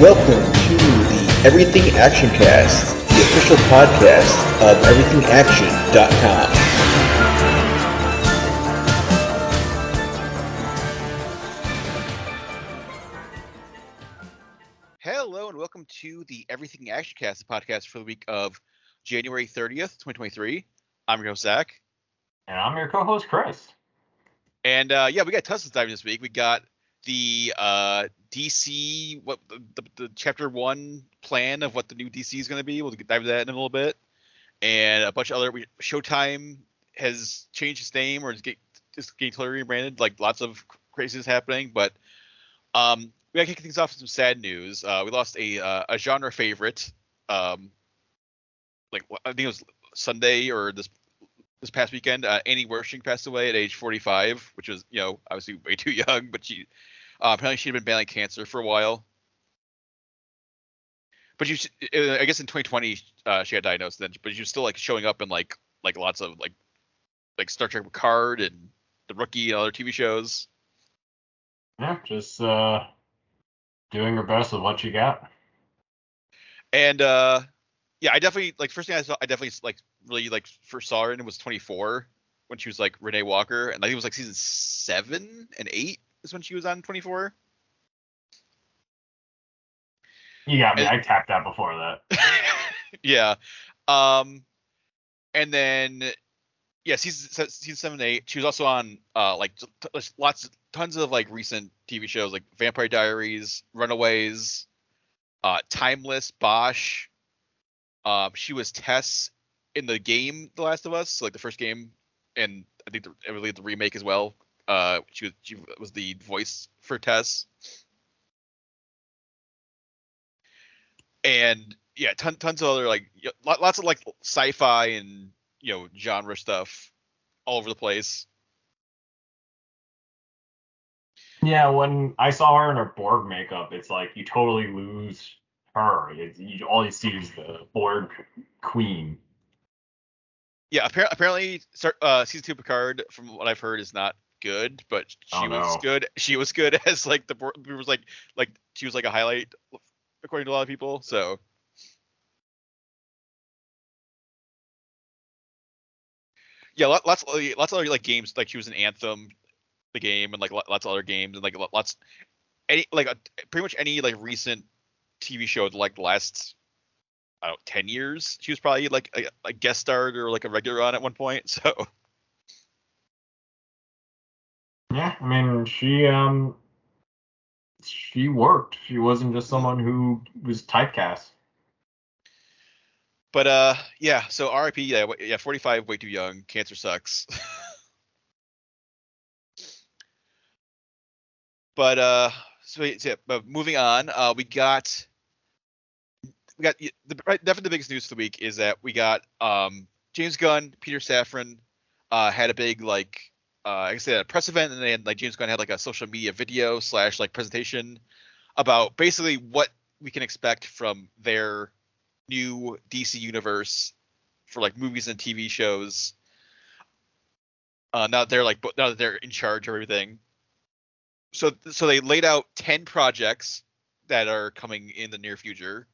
Welcome to the Everything Action Cast, the official podcast of EverythingAction.com. Hello and welcome to the Everything Action Cast, the podcast for the week of January 30th, 2023. I'm your host, Zach. And I'm your co-host Chris. And uh, yeah, we got tons to dive this week. We got the uh, DC, what the, the, the chapter one plan of what the new DC is going to be. We'll dive into that in a little bit. And a bunch of other, we, Showtime has changed its name or is get, just getting totally rebranded. Like lots of craziness happening. But um, we got to kick things off with some sad news. Uh, we lost a uh, a genre favorite. Um, like I think it was Sunday or this this past weekend. Uh, Annie Wersching passed away at age 45, which was you know obviously way too young, but she uh, apparently she had been battling cancer for a while. But you, I guess in 2020 uh, she got diagnosed then, but she was still like showing up in like like lots of like like Star Trek Picard and The Rookie and other TV shows. Yeah, just uh, doing her best with what you got. And uh, yeah, I definitely like first thing I saw, I definitely like really like first saw her in was 24 when she was like Renee Walker, and I think it was like season seven and eight is when she was on 24. You got me. And- I tapped out before that. yeah. Um, and then yeah, season se- season seven eight. She was also on uh like t- lots tons of like recent TV shows like Vampire Diaries, Runaways, uh, Timeless, Bosch. Um, she was Tess in the game The Last of Us, like the first game, and I think the, I believe the remake as well. Uh, she was she was the voice for Tess. And yeah, ton, tons of other like lots of like sci-fi and you know genre stuff all over the place. Yeah, when I saw her in her Borg makeup, it's like you totally lose her. It's, you, all you see is the Borg queen. Yeah, appar- apparently, uh, season two Picard, from what I've heard, is not good, but she Oh, was good. She was good as like the Borg was like like she was like a highlight according to a lot of people. So yeah, lots lots of other like games like she was an Anthem, the game, and like lots of other games and like lots any like uh, pretty much any like recent TV show like the last I don't know, 10 years. She was probably like a, a guest star or like a regular on at one point. So Yeah, I mean she um she worked. She wasn't just someone who was typecast. But uh, yeah. So RIP. Yeah, yeah. Forty five, way too young. Cancer sucks. but uh, so, yeah, but moving on. Uh, we got we got the definitely the biggest news of the week is that we got um James Gunn, Peter Safran, uh, had a big like uh, I guess they had a press event and then like James Gunn had like a social media video slash like presentation about basically what we can expect from their new DC universe for like movies and TV shows. Uh, now that they're like, now that they're in charge of everything. So, so they laid out ten projects that are coming in the near future.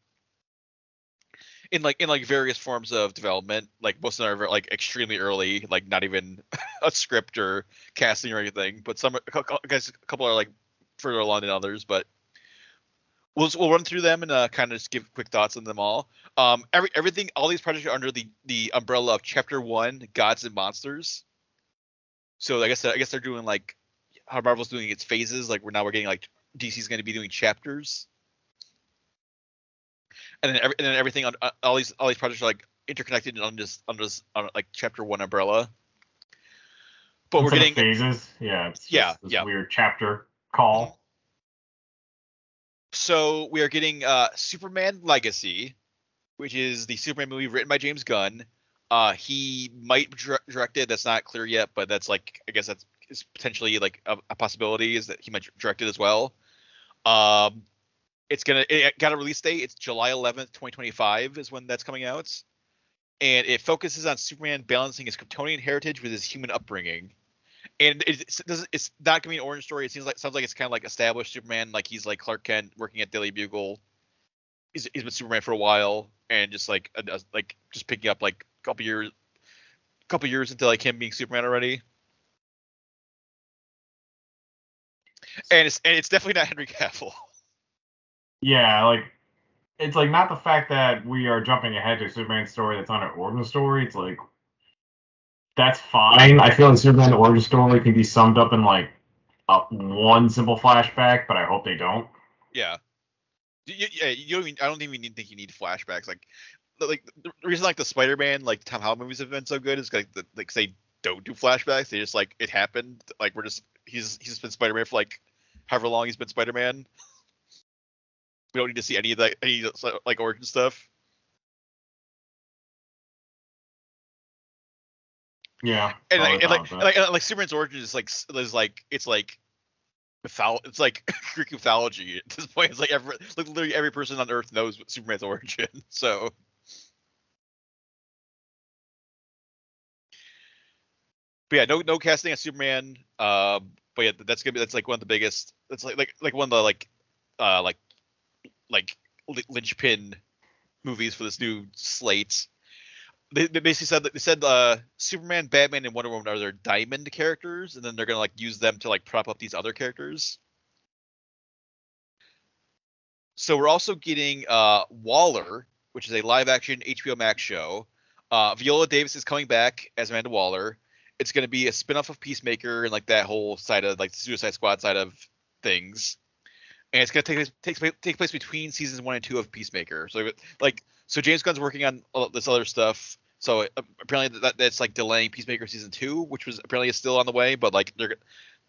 In like in like various forms of development, like most of them are like extremely early, like not even a script or casting or anything. But some, guess a couple are like further along than others. But we'll we'll run through them and uh, kind of just give quick thoughts on them all. Um, every everything, all these projects are under the the umbrella of Chapter One, Gods and Monsters. So I guess I guess they're doing like how Marvel's doing its phases. Like we're now we're getting like DC's going to be doing chapters, and then every, and then everything on uh, all these all these projects are like interconnected and under this under this on like Chapter One umbrella. But we're getting phases. Yeah, Yeah, this yeah. weird chapter call. so we are getting uh Superman Legacy, which is the Superman movie written by James Gunn. Uh, he might dir- direct it. That's not clear yet, but that's like I guess that's is potentially like a, a possibility is that he might direct it as well. Um, it's gonna it got a release date. It's July 11th, 2025 is when that's coming out, and it focuses on Superman balancing his Kryptonian heritage with his human upbringing. And it's, it's not gonna be an origin story. It seems like sounds like it's kind of like established Superman, like he's like Clark Kent working at Daily Bugle, he's, he's been Superman for a while, and just like uh, like just picking up like a couple years, couple years into like him being Superman already. And it's and it's definitely not Henry Cavill. Yeah, like it's like not the fact that we are jumping ahead to Superman story that's not an origin story. It's like that's fine. I feel like Superman origin story can be summed up in like a, one simple flashback, but I hope they don't. Yeah. You, yeah, you don't even, I don't even think you need flashbacks. Like, like the reason like the Spider-Man like Tom Holland movies have been so good is like the, like they don't do flashbacks. They just like it happened. Like we're just he's he's been Spider-Man for like however long he's been Spider-Man. We don't need to see any of that any like origin stuff. Yeah. And like, and like, and like, and like Superman's origin is like is like it's like mytholo- it's like Greek mythology at this point. It's like every like literally every person on Earth knows Superman's origin. So But yeah, no no casting of Superman. Um but yeah, that's gonna be that's like one of the biggest that's like like like one of the like uh like like linchpin movies for this new slate they, they basically said that they said uh, Superman, Batman, and Wonder Woman are their diamond characters, and then they're gonna like use them to like prop up these other characters. So we're also getting uh, Waller, which is a live-action HBO Max show. Uh, Viola Davis is coming back as Amanda Waller. It's going to be a spin-off of Peacemaker and like that whole side of like Suicide Squad side of things, and it's going to take take take place between seasons one and two of Peacemaker. So like so James Gunn's working on this other stuff. So uh, apparently that that's like delaying Peacemaker season two, which was apparently is still on the way, but like they're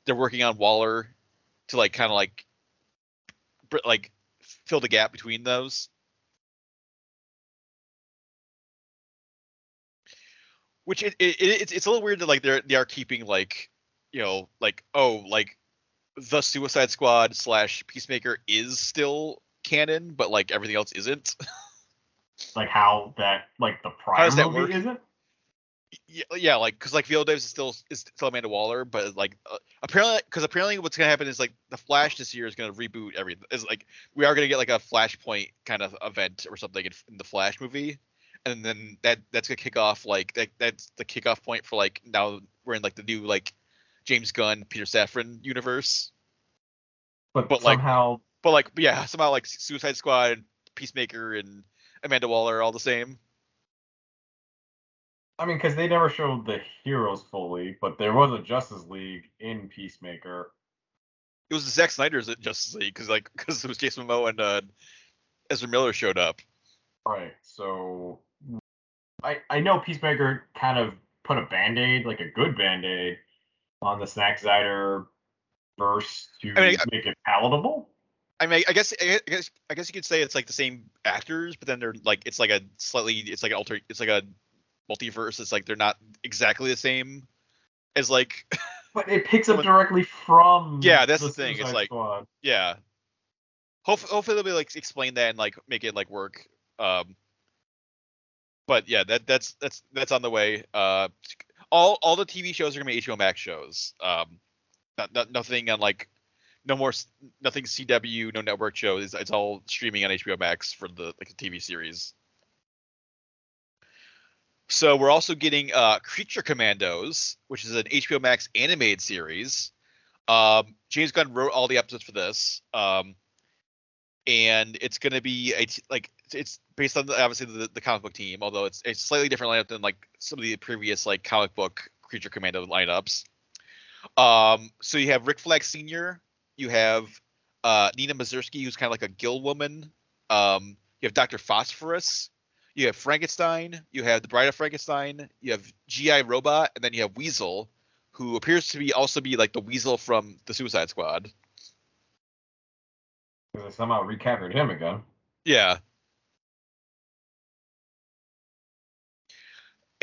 they're working on Waller to like kind of like like fill the gap between those. Which it, it, it it's it's a little weird that like they're they are keeping like you know like oh like the Suicide Squad slash Peacemaker is still canon, but like everything else isn't. like how that like the prior movie work? isn't. Yeah, yeah, like because like Viola Davis is still is still Amanda Waller, but like uh, apparently because apparently what's gonna happen is like the Flash this year is gonna reboot everything. Is like we are gonna get like a Flashpoint kind of event or something in, in, the Flash movie, and then that that's gonna kick off like that that's the kickoff point for like now we're in like the new like James Gunn Peter Safran universe. But, but somehow, like, but like yeah, somehow like Suicide Squad, Peacemaker, and Amanda Waller all the same. I mean, because they never showed the heroes fully, but there was a Justice League in Peacemaker. It was the Zack Snyder's Justice League because like because it was Jason Momoa and uh, Ezra Miller showed up. Right. So I I know Peacemaker kind of put a band aid, like a good band aid, on the Zack Snyder verse to I mean, make it palatable. I mean, I guess, I guess, I guess you could say it's like the same actors, but then they're like, it's like a slightly, it's like an alter, it's like a multiverse. It's like they're not exactly the same as like. But it picks up directly from. Yeah, that's the, the thing. It's like, Squad. yeah. Hopefully, hopefully they'll be like explain that and like make it like work. Um. But yeah, that that's that's that's on the way. Uh, all all the TV shows are gonna be HBO Max shows. Um, not, not nothing on like no more nothing CW, no network shows. It's all streaming on HBO Max for the like the TV series. So we're also getting uh, Creature Commandos, which is an HBO Max animated series. Um, James Gunn wrote all the episodes for this, um, and it's going to be a t- like it's based on the, obviously the, the, comic book team, although it's a slightly different lineup than like some of the previous like comic book Creature Commando lineups. Um, so you have Rick Flag Sr., you have uh, Nina Mazursky, who's kind of like a gill woman. Um, you have Dr. Phosphorus. You have Frankenstein. You have the Bride of Frankenstein. You have GI Robot, and then you have Weasel, who appears to be also be like the Weasel from the Suicide Squad. They somehow recaptured him again. Yeah.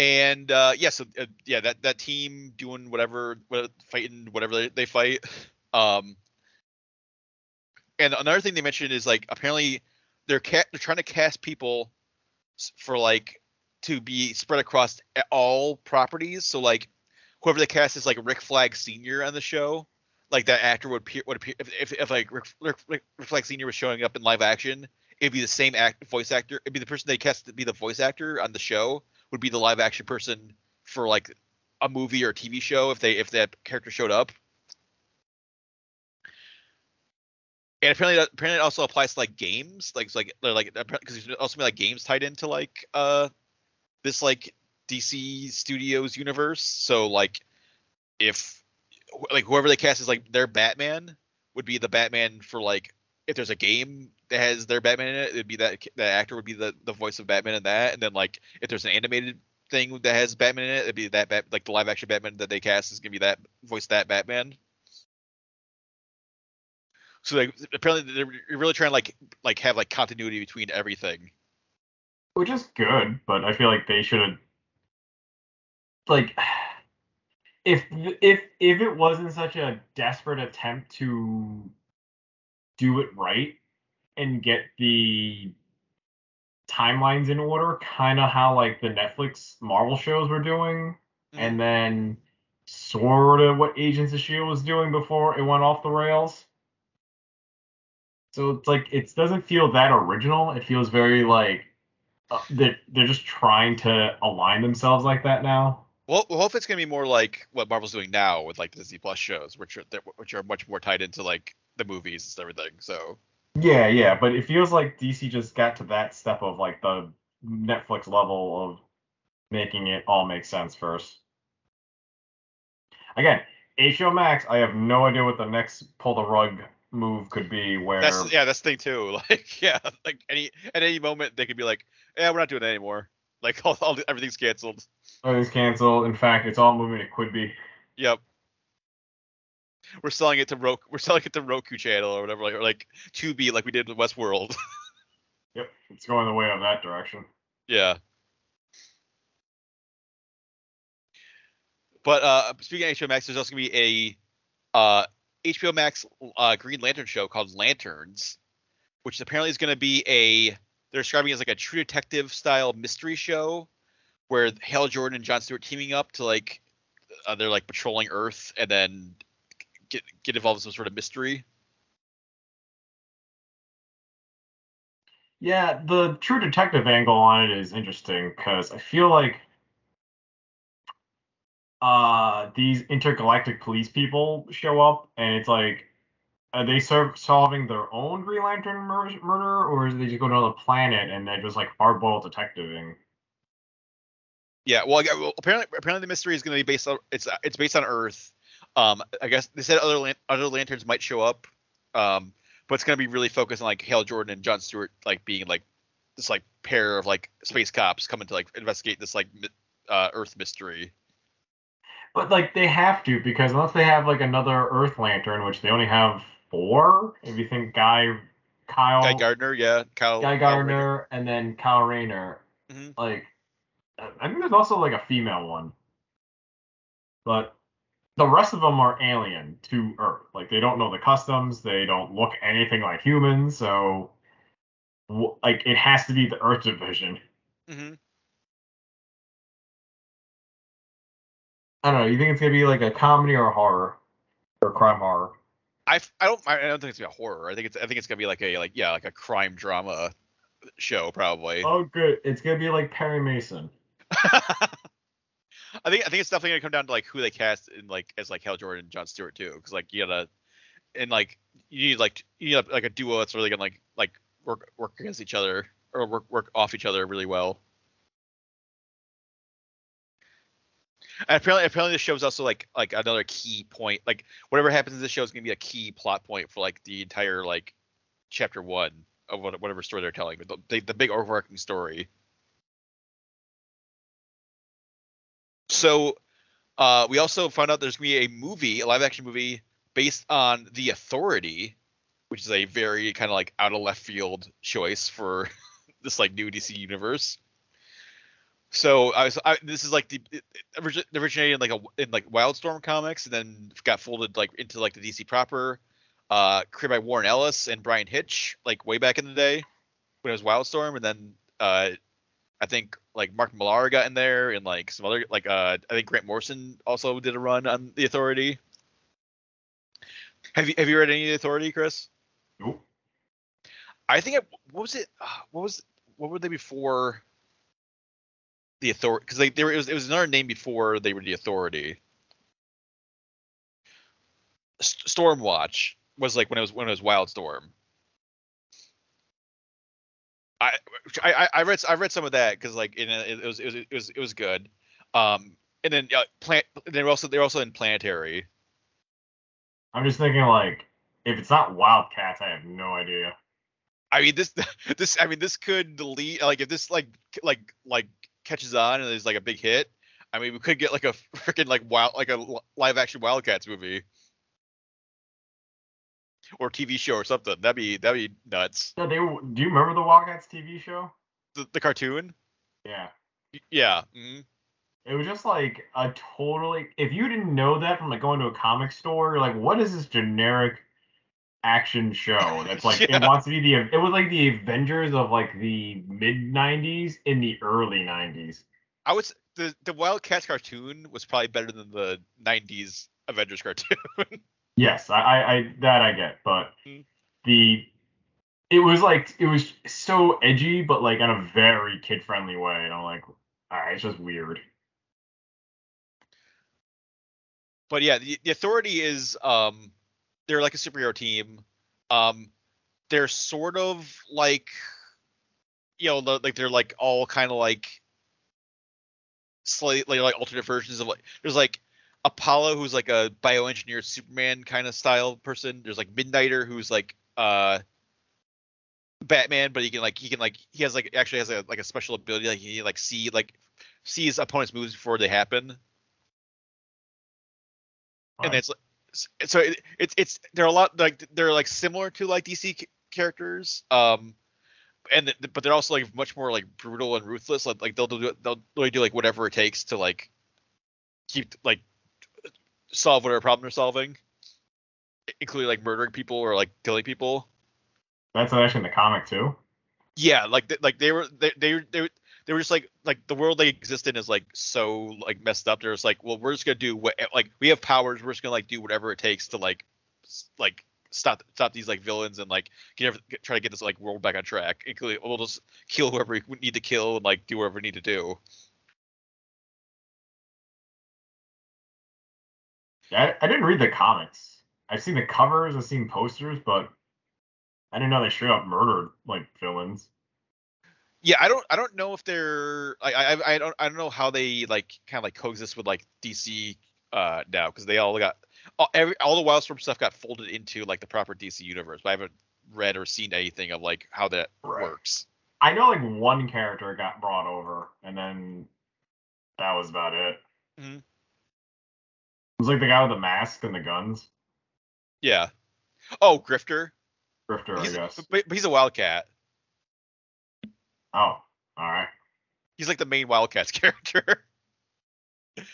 And uh, yeah, so uh, yeah, that that team doing whatever, fighting whatever they, they fight. Um, and another thing they mentioned is like apparently they're ca- they're trying to cast people for like to be spread across all properties. So like whoever they cast is like Rick Flag Senior on the show, like that actor would appear would appear if, if, if like Rick, Rick, Rick Flag Senior was showing up in live action, it'd be the same act voice actor. It'd be the person they cast to be the voice actor on the show would be the live action person for like a movie or a TV show if they if that character showed up. And apparently, apparently it also applies to like games, like like they're like because there's also like games tied into like uh this like DC Studios universe. So like if like whoever they cast is like their Batman would be the Batman for like if there's a game that has their Batman in it, it'd be that that actor would be the the voice of Batman in that. And then like if there's an animated thing that has Batman in it, it'd be that Bat like the live action Batman that they cast is gonna be that voice that Batman. So like apparently they're really trying to like like have like continuity between everything. Which is good, but I feel like they should have like if if if it wasn't such a desperate attempt to do it right and get the timelines in order, kind of how like the Netflix Marvel shows were doing, mm-hmm. and then sort of what Agents of Shield was doing before it went off the rails. So it's like it doesn't feel that original. It feels very like uh, they're they're just trying to align themselves like that now. Well, well, hope it's gonna be more like what Marvel's doing now with like the Disney Plus shows, which are which are much more tied into like the movies and everything. So. Yeah, yeah, but it feels like DC just got to that step of like the Netflix level of making it all make sense first. Again, HBO Max, I have no idea what the next pull the rug move could be where that's yeah that's the thing too like yeah like any at any moment they could be like yeah we're not doing that anymore. Like all, all everything's canceled. Everything's canceled. In fact it's all moving to quibi yep we're selling it to roku we're selling it to roku channel or whatever like or like Tubi like we did with westworld. Yep it's going the way of that direction. Yeah. But uh speaking of HBO Max, there's also gonna be a uh HBO Max uh, Green Lantern show called Lanterns, which apparently is going to be a they're describing it as like a True Detective style mystery show where Hal Jordan and John Stewart teaming up to like uh, they're like patrolling Earth and then get get involved in some sort of mystery. Yeah, the True Detective angle on it is interesting because I feel like uh these intergalactic police people show up and it's like are they serve, solving their own Green Lantern mur- murder or is they just go to another planet and they're just like hardboiled detectiving? Yeah, well, well, apparently apparently the mystery is going to be based on it's it's based on Earth. Um, I guess they said other lan- other lanterns might show up, um, but it's going to be really focused on like Hal Jordan and John Stewart like being like this like pair of like space cops coming to like investigate this like uh, Earth mystery. But like they have to because unless they have like another Earth Lantern, which they only have four. If you think Guy, Kyle, Guy Gardner, yeah, Kyle, Guy Gardner, and then Kyle Rayner. Mm-hmm. Like, I think there's also like a female one, but the rest of them are alien to Earth. Like they don't know the customs. They don't look anything like humans. So, like, it has to be the Earth division. Mm-hmm. I don't know. You think it's gonna be like a comedy or a horror or a crime horror? I, I don't I don't think it's gonna be a horror. I think it's I think it's gonna be like a like yeah like a crime drama show probably. Oh good, it's gonna be like Perry Mason. I think I think it's definitely gonna come down to like who they cast in like as like Hal Jordan and John Stewart too, because like you gotta and like you need like you need like a duo that's really gonna like like work work against each other or work work off each other really well. And apparently, apparently, the show is also like like another key point. Like whatever happens in this show is gonna be a key plot point for like the entire like chapter one of whatever story they're telling. The, the, the big overarching story. So, uh, we also found out there's gonna be a movie, a live action movie based on The Authority, which is a very kind of like out of left field choice for this like new DC universe. So I was I, this is like the it originated in like a in like Wildstorm comics and then got folded like into like the DC proper. Uh, created by Warren Ellis and Bryan Hitch like way back in the day when it was Wildstorm, and then uh, I think like Mark Millar got in there and like some other like uh, I think Grant Morrison also did a run on the Authority. Have you have you read any of the Authority, Chris? Nope. I think it, what was it? Uh, what was what were they before the authority? Because they, they were it was, it was another name before they were the authority. Stormwatch was like when it was when it was Wildstorm. I I I read I read some of that because like in a, it was it was it was it was good. Um, and then uh, plant they're also they're also in planetary. I'm just thinking like if it's not Wildcats, I have no idea. I mean this this I mean this could delete like if this like like like catches on and is like a big hit. I mean we could get like a freaking like wild like a live action Wildcats movie or TV show or something. That'd be that'd be nuts. Yeah, they do you remember the Wildcats TV show? The, the cartoon. Yeah. Yeah. mhm. It was just like a totally if you didn't know that from like going to a comic store, you're like, what is this generic action show that's like Yeah. it wants to be the it was like the Avengers of like the mid nineties in the early nineties. I was the the Wildcats cartoon was probably better than the '90s Avengers cartoon. Yes, I, I, I that I get, but Mm. the it was like it was so edgy, but like in a very kid friendly way. And I'm like, all right, it's just weird. but yeah, the, the authority is um they're like a superhero team. Um they're sort of like you know, the- like they're like all kind of like slightly like alternate versions of like there's like Apollo who's like a bioengineered Superman kind of style person. There's like Midnighter who's like uh Batman, but he can like he can like he has like actually has a like a special ability like he like see like see his opponent's moves before they happen. And it's like so it, it's it's they're a lot like they're like similar to like DC c- characters um and th- but they're also like much more like brutal and ruthless. Like, like they'll do they'll really do like whatever it takes to like keep like solve whatever problem they're solving including like murdering people or like killing people. That's actually in the comic too. yeah like th- like they were they they they, were- they were just like like the world they exist in is like so like messed up. They're just like well we're just gonna do what like we have powers. We're just gonna like do whatever it takes to like like stop stop these like villains and like get, get try to get this like world back on track including we'll just kill whoever we need to kill and like do whatever we need to do I, I didn't read the comics. I've seen the covers, I've seen posters, but I didn't know they straight up murdered like villains. yeah i don't i don't know if they're i i, I don't i don't know how they like kind of like coexist with like dc uh now because they all got all, every all the wildstorm stuff got folded into like the proper dc universe but i haven't read or seen anything of like how that Right. works I know like one character got brought over, and then that was about it. Mhm. It was like the guy with the mask and the guns. yeah oh grifter Grifter, I he's, guess. but, but he's a wildcat Oh, all right. he's like the main wildcats character but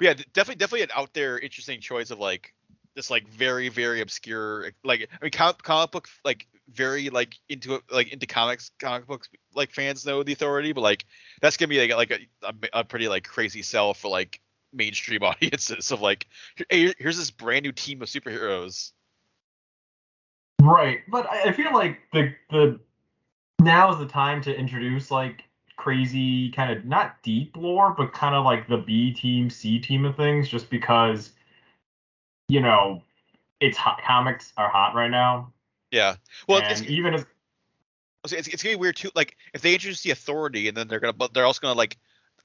yeah definitely definitely an out there interesting choice of like this like very very obscure like I mean comic, comic book like very like into like into comics comic books like fans know the authority but like that's gonna be like like a, a, a pretty like crazy sell for like mainstream audiences of like hey here's this brand new team of superheroes Right, but I feel like the the now is the time to introduce like crazy kind of not deep lore, but kind of like the B team, C team of things, just because you know it's hot. Comics are hot right now, yeah well and it's, even as it's, it's gonna be weird too like if they introduce the authority and then they're gonna but they're also gonna like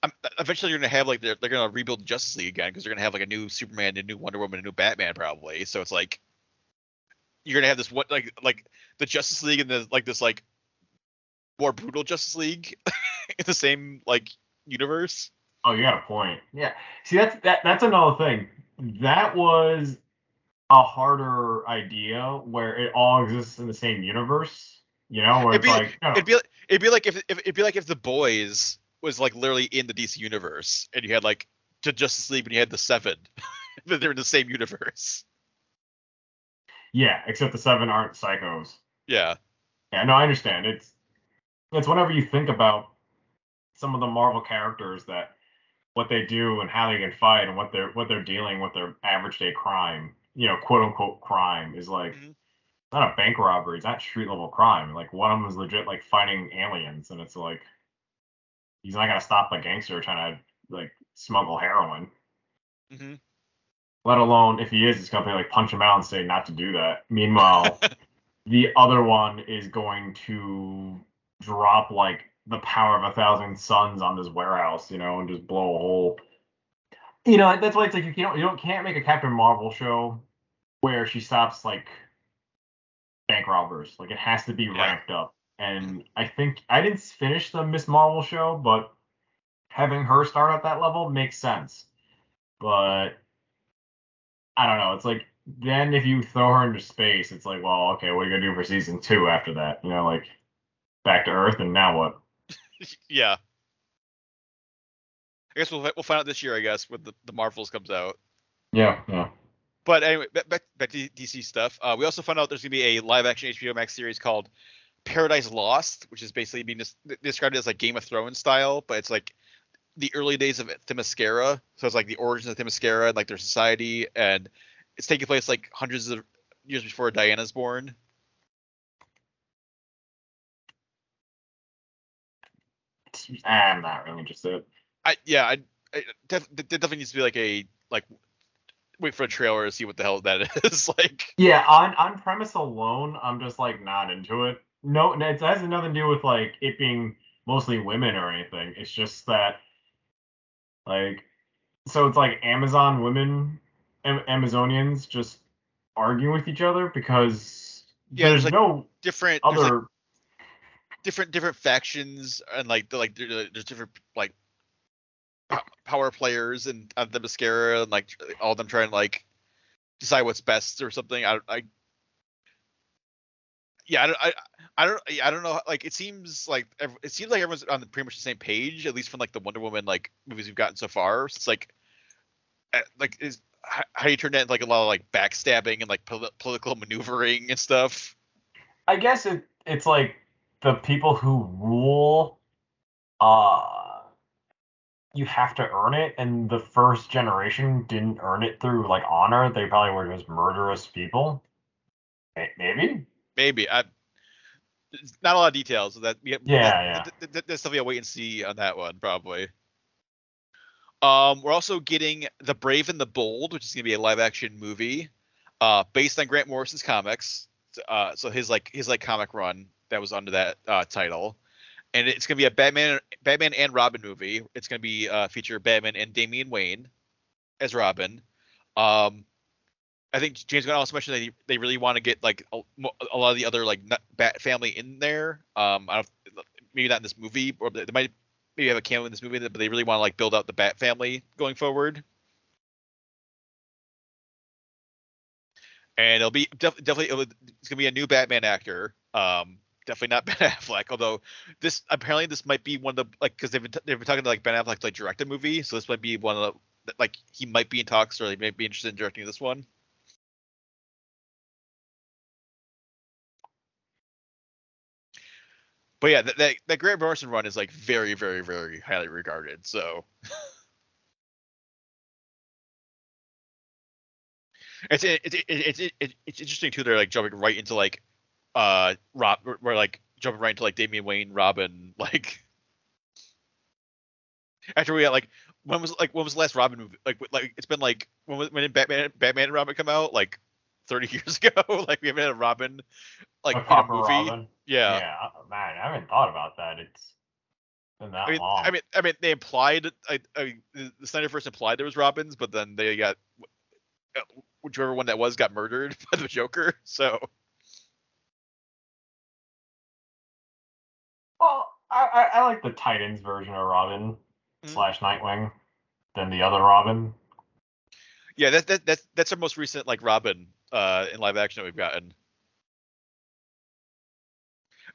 um, eventually you're gonna have like they're, they're gonna rebuild the Justice League again because they're gonna have like a new Superman, a new Wonder Woman, a new Batman probably. So it's like you're gonna have this what like like the Justice League and the like this like more brutal Justice League in the same like universe. oh, you got a point. Yeah, see that's that that's another thing. That was a harder idea where it all exists in the same universe. You know, where It'd it's be like no, it'd be like it'd be like if, if it'd be like if the boys was like literally in the DC universe and you had like to Justice League and you had the seven, but they're in the same universe. yeah, except the seven aren't psychos. Yeah. Yeah, no, I understand. It's it's whenever you think about some of the Marvel characters that what they do and how they can fight and what they're what they're dealing with their average day crime, you know, quote unquote crime is like Mhm. not a bank robbery. It's not street level crime. Like one of them is legit like fighting aliens, and it's like he's not gonna stop a gangster trying to like smuggle heroin. hmm Let alone if he is, it's gonna like punch him out and say not to do that. Meanwhile, the other one is going to drop like the power of a thousand suns on this warehouse, you know, and just blow a hole. You know, that's why it's like you can't you don't can't make a Captain Marvel show where she stops like bank robbers. Like it has to be Yeah. ramped up. And I think I didn't finish the Miss Marvel show, but having her start at that level makes sense. But I don't know. It's like then if you throw her into space, it's like, well, okay, what are you gonna do for season two after that? You know, like back to Earth, and now what? yeah. I guess we'll we'll find out this year. I guess when the, the Marvels comes out. Yeah, yeah. But anyway, back back, back to DC stuff. Uh, we also found out there's gonna be a live action HBO Max series called Paradise Lost, which is basically being des- described as like Game of Thrones style, but it's like the early days of Themyscira. So it's like the origins of Themyscira and like their society, and it's taking place like hundreds of years before Diana's born. I'm not really interested. I yeah, I, I def, there definitely needs to be like a like wait for a trailer to see what the hell that is like. Yeah, on on premise alone, I'm just like not into it. No, it has nothing to do with like it being mostly women or anything. It's just that like so it's like Amazon women, Am- Amazonians just arguing with each other because Yeah, there's there's, like, no Different there's, like, other. different different factions and like like there's different like power players and uh, Themyscira and like all of them trying to like decide what's best or something. I I yeah I don't I, I don't I don't know like it seems like it seems like everyone's on the, pretty much the same page at least from like the Wonder Woman like movies we've gotten so far. So it's like uh, like is how, you turn that into like a lot of like backstabbing and like poli- political maneuvering and stuff. I guess it it's like the people who rule. Uh, you have to earn it, and the first generation didn't earn it through like honor. They probably were just murderous people. Maybe. Maybe I. Not a lot of details. So that Yeah, that, yeah. that- that- That's something I'll wait and see on that one probably. Um, we're also getting The Brave and the Bold, which is gonna be a live action movie, uh, based on Grant Morrison's comics. Uh, so his like his like comic run that was under that uh, title, and it's gonna be a Batman Batman and Robin movie. It's gonna be uh, feature Batman and Damian Wayne as Robin. Um, I think James Gunn also mentioned that they, they really want to get like a, a lot of the other like Bat family in there. Um, I don't maybe not in this movie, or they they might maybe have a cameo in this movie, but they really want to like build out the Bat family going forward. And it'll be def- definitely it'll, it's gonna be a new Batman actor. Um, definitely not Ben Affleck. Although this apparently this might be one of the like because they've been t- they've been talking to like Ben Affleck to, like direct a movie, so this might be one of the like he might be in talks or he might be interested in directing this one. But yeah, that, that that Grant Morrison run is like very, very, very highly regarded. So it's it's it's it's, it's, it's interesting too. They're like jumping right into like uh Rob, we're like jumping right into like Damian Wayne, Robin, like after we got like when was like when was the last Robin movie? Like like it's been like when was when did Batman Batman and Robin come out? Like 30 years ago. like we haven't had a Robin like a in a movie. Robin. Yeah. Yeah, man, I haven't thought about that. It's been that I mean, long. I mean, I mean, they implied, I, I, the Snyder verse implied there was Robins, but then they got uh, whichever one that was got murdered by the Joker. So well, I, I, I like the Titans version of Robin Mhm. slash Nightwing than the other Robin. yeah, that, that that's that's our most recent like Robin uh in live action that we've gotten,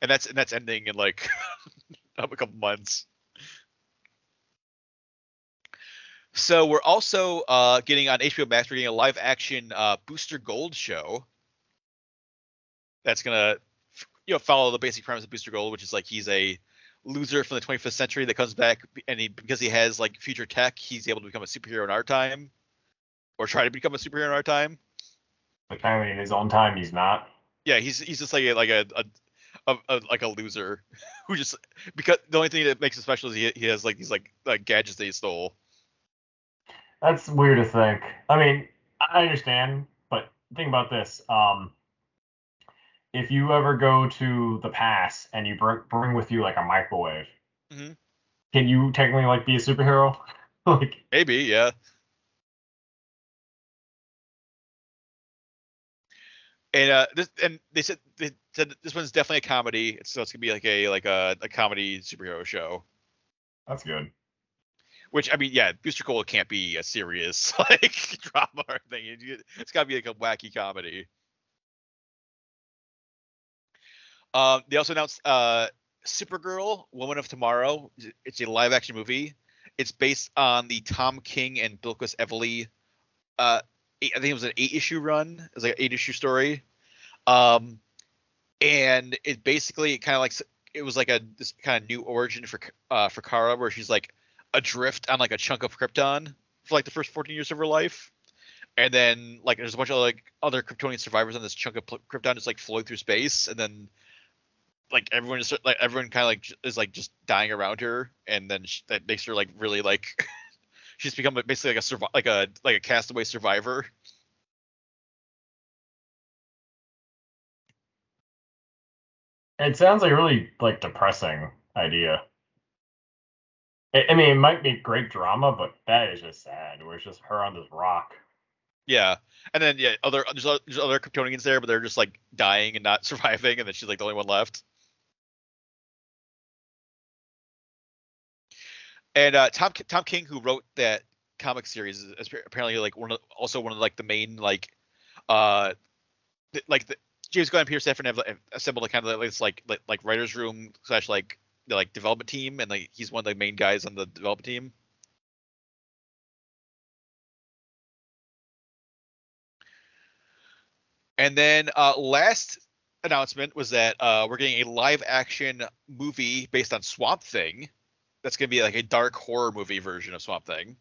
and that's and that's ending in like a couple months. So we're also uh, getting on HBO Max. We're getting a live action uh, Booster Gold show. That's gonna, you know, follow the basic premise of Booster Gold, which is like he's a loser from the 25th century that comes back, and he because he has like future tech, he's able to become a superhero in our time, or try to become a superhero in our time. Apparently, in his own time, he's not. Yeah, he's he's just like a, like a, a, a like a loser who just because the only thing that makes him special is he he has like these like like gadgets that he stole. That's weird to think. I mean, I understand, but think about this. Um, if you ever go to the pass and you bring bring with you like a microwave, Mhm. can you technically like be a superhero? like, Maybe, yeah. And uh, this and they said they said this one's definitely a comedy. It's, so it's gonna be like a like a, a comedy superhero show. that's good. Which I mean, yeah, Booster Gold can't be a serious like drama or thing. It- It's gotta be like a wacky comedy. Um, they also announced uh, Supergirl, Woman of Tomorrow. It's a live action movie. It's based on the Tom King and Bilquis Evely. Uh, eight, I think it was an eight issue run. It was like an eight issue story. Um, and it basically kind of like it was like a this kind of new origin for uh for Kara, where she's like adrift on like a chunk of Krypton for like the first 14 years of her life. And then like there's a bunch of like other Kryptonian survivors on this chunk of Krypton just like floating through space, and then like everyone is like everyone kind of like is like just dying around her, and then she, that makes her like really like she's become basically like a survi- like a like a castaway survivor. It sounds like a really like depressing idea. I, I mean, it might be great drama, but that is just sad. Where it's just her on this rock. Yeah, and then yeah, other there's other, there's other Kryptonians there, but they're just like dying and not surviving, and then she's like the only one left. And uh, Tom Tom King, who wrote that comic series, is is apparently like one of also one of like the main like uh th- like the, James Gunn and Peter Safran have assembled a kind of like like like, like writers room slash like like development team, and like he's one of the main guys on the development team. And then uh, last announcement was that uh, we're getting a live action movie based on Swamp Thing. That's gonna be like a dark horror movie version of Swamp Thing.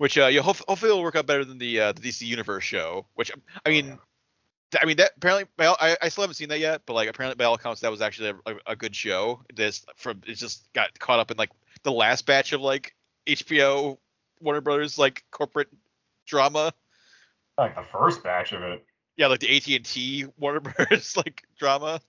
Which uh, you hope, hopefully will work out better than the uh, the DC Universe show. Which I mean, th- I mean that apparently by all, I, I still haven't seen that yet, but like apparently by all accounts that was actually a, a, a good show. This from it just got caught up in like the last batch of like HBO Warner Brothers like corporate drama. Like the first batch of it. yeah, like the AT and T Warner Brothers like drama,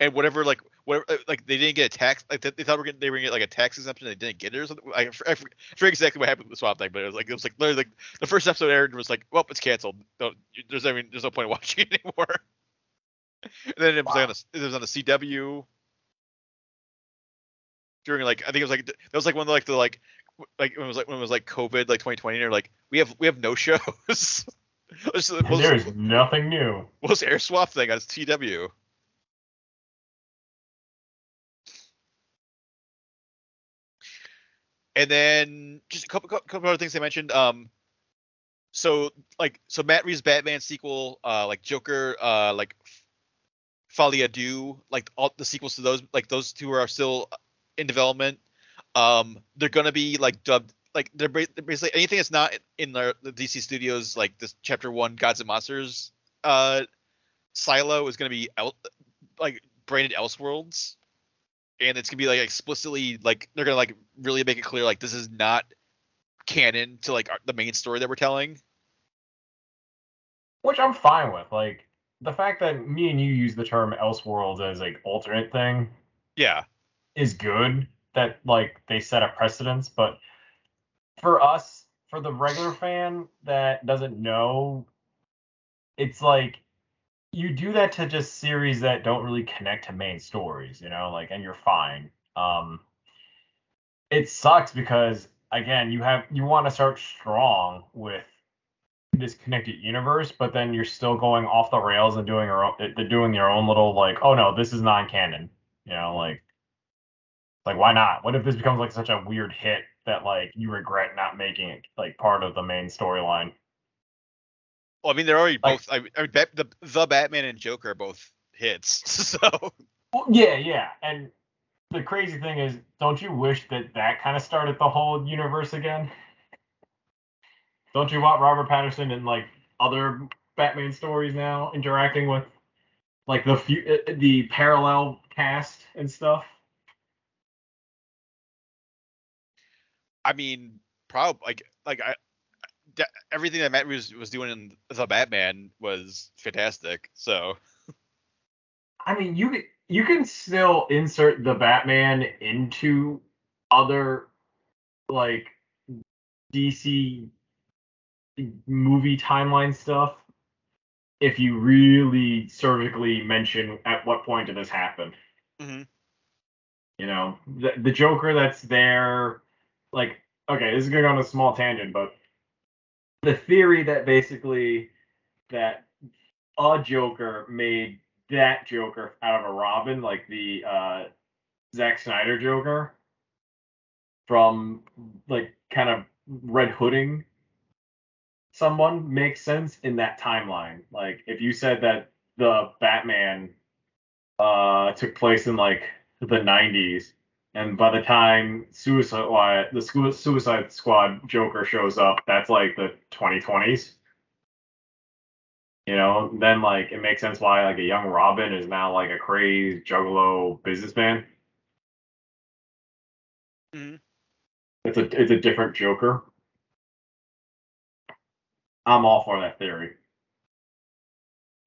and whatever, like whatever, uh, like they didn't get a tax. Like they, they thought we were getting, they were gonna get like a tax exemption, they didn't get it or something. I, I, I forget exactly what happened with the Swamp Thing, but it was like it was like literally like the first episode aired and was like, well, it's canceled. Don't, there's I mean, there's no point in watching it anymore. and then it was like on the, it was on the CW during like I think it was like that was like one of the, like the like like when it was like when it was like COVID like 2020 and they're like we have we have no shows. Let's, we'll, there's nothing new. we'll air Swamp Thing on CW. And then just a couple couple other things they mentioned. Um, so like so Matt Reeves Batman sequel, uh, like Joker, uh, like Folie à like all the sequels to those, like those two are still in development. Um, they're gonna be like dubbed, like they're, basically anything that's not in the, the DC Studios, like this Chapter One Gods and Monsters, uh, silo is gonna be out, like branded Elseworlds, and it's gonna be like explicitly like they're gonna like really make it clear like this is not canon to like our, the main story that we're telling. Which I'm fine with. Like the fact that me and you use the term Elseworlds as like alternate thing Yeah, is good. That like they set a precedence, but for us, for the regular fan that doesn't know, it's like you do that to just series that don't really connect to main stories, you know, like and you're fine. Um it sucks because again, you have you want to start strong with this connected universe, but then you're still going off the rails and doing your own, doing your own little like, oh no, this is non-canon, you know, like like why not? What if this becomes like such a weird hit that like you regret not making it like part of the main storyline? Well, I mean they're already Like- both. I, I mean, the the Batman and Joker are both hits, so Well, yeah, yeah. And the crazy thing is, don't you wish that that kind of started the whole universe again? Don't you want Robert Pattinson and like other Batman stories now, interacting with like the few, uh, the parallel cast and stuff? I mean, probably like like I everything that Matt was was doing in the Batman was fantastic. So I mean, you can you can still insert the Batman into other like DC movie timeline stuff if you really surgically mention at what point did this happen. Mhm. You know, the the Joker that's there, like, okay, this is gonna go on a small tangent, but the theory that basically that a Joker made that Joker out of a Robin, like the uh, Zack Snyder Joker, from like kind of red hooding someone makes sense in that timeline. Like if you said that the Batman uh took place in like the 90s and by the time Suicide the Suicide Squad Joker shows up, that's like the 2020s. You know, then like it makes sense why like a young Robin is now like a crazed juggalo businessman. Mhm. It's a it's a different Joker. I'm all for that theory.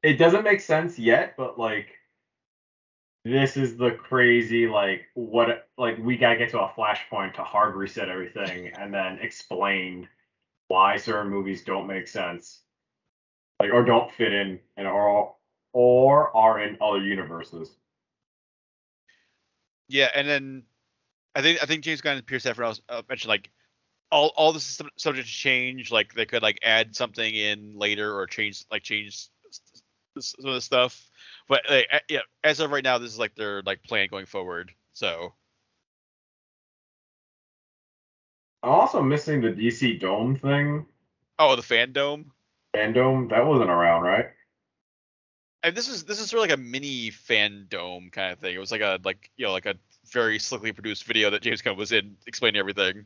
It doesn't make sense yet, but like this is the crazy like what like we gotta get to a flashpoint to hard reset everything and then explain why certain movies don't make sense. Like or don't fit in and or or are in other universes. yeah, and then I think I think James Gunn and Peter Safran uh, mentioned like all all this is sub- subject to change. Like they could like add something in later or change like change some of the stuff. But like, yeah, as of right now, this is like their like plan going forward. So I'm also missing the DC Dome thing. oh, the FanDome. FanDome that wasn't around, right? And this is this is sort of like a mini FanDome kind of thing. It was like a like you know like a very slickly produced video that James Gunn was in explaining everything.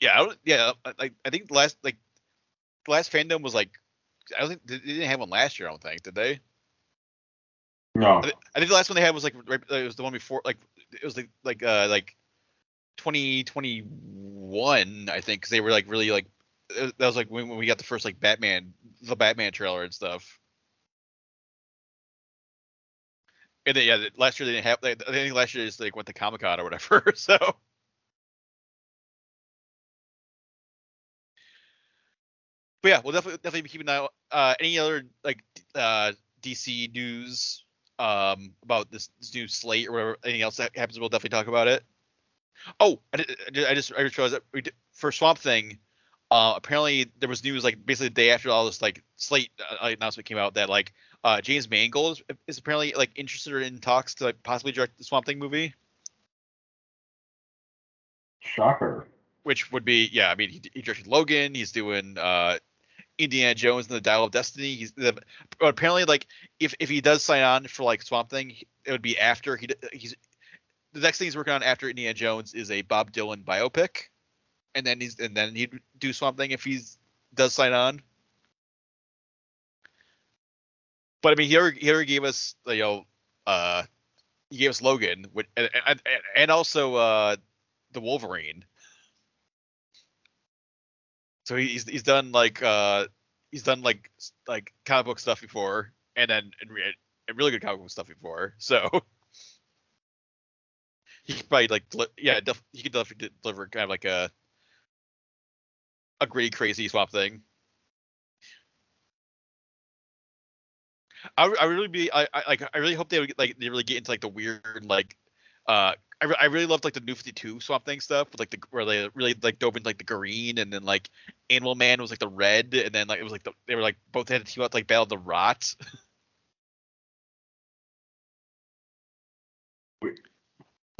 Yeah, I yeah, like I think last like the last FanDome was like I don't think they didn't have one last year. I don't think did they? No. I, thi- I think the last one they had was like right, it was the one before like it was like like uh like 2021 I think because they were like really like uh, that was like when, when we got the first like Batman the Batman trailer and stuff. And then yeah, last year they didn't have. I think last year they just like went to Comic Con or whatever. So. But yeah, we'll definitely definitely be keeping an eye. Uh, any other like uh, DC news um, about this, this new slate or whatever? Anything else that happens? We'll definitely talk about it. Oh, I, I just I just realized that did, for Swamp Thing. Uh, apparently there was news like basically the day after all this like slate uh, announcement came out that like uh, James Mangold is, is apparently like interested in talks to like possibly direct the Swamp Thing movie, Shocker. Which would be yeah. I mean he, he directed Logan. He's doing uh, Indiana Jones and the Dial of Destiny. He's the, apparently like if if he does sign on for like Swamp Thing, it would be after he he's the next thing he's working on after Indiana Jones is a Bob Dylan biopic, and then he's and then he'd do Swamp Thing if he does sign on. But I mean, he he already gave us you know uh he gave us Logan, which, and, and and also uh the Wolverine. So he's he's done like uh he's done like like comic book stuff before, and then and, re- and really good comic book stuff before. So he could probably like deli- yeah def- he could definitely deliver kind of like a a gritty crazy swamp thing. I, I really be I, I like I really hope they would get, like they really get into like the weird like uh I, re- I really loved like the New Fifty Two Swamp Thing stuff with like the where they really like dove into like the green and then like Animal Man was like the red and then like it was like the they were like both had to team up like battle the rot.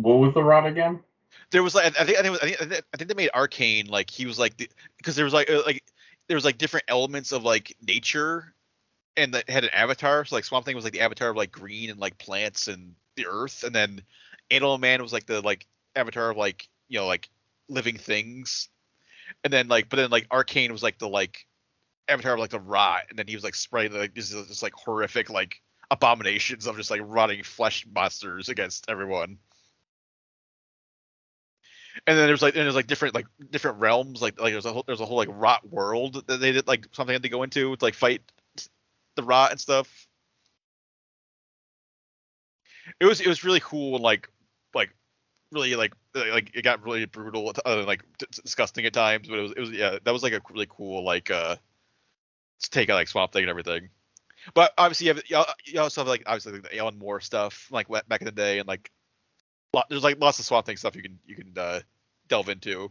What was the rot again? there was like I think I think, I think I think I think they made Arcane like he was like because there was like uh, like there was like different elements of like nature and that had an avatar. So like Swamp Thing was like the avatar of like green and like plants and the earth, and then Animal Man was like the like avatar of like you know like living things, and then like but then like Arcane was like the like avatar of like the rot, and then he was like spraying like this is just like horrific like abominations of just like rotting flesh monsters against everyone. And then there's like and there's like different like different realms like like there's a whole there's a whole like rot world that they did like something had to go into to like fight the rot and stuff. It was it was really cool and like like really like like it got really brutal uh, like d- disgusting at times but it was it was yeah that was like a really cool like uh take on like Swamp Thing and everything. But obviously, you, have, you al- you also have like obviously like, the Alan Moore stuff, like back in the day, and like lot, there's like lots of Swamp Thing stuff you can you can uh, delve into.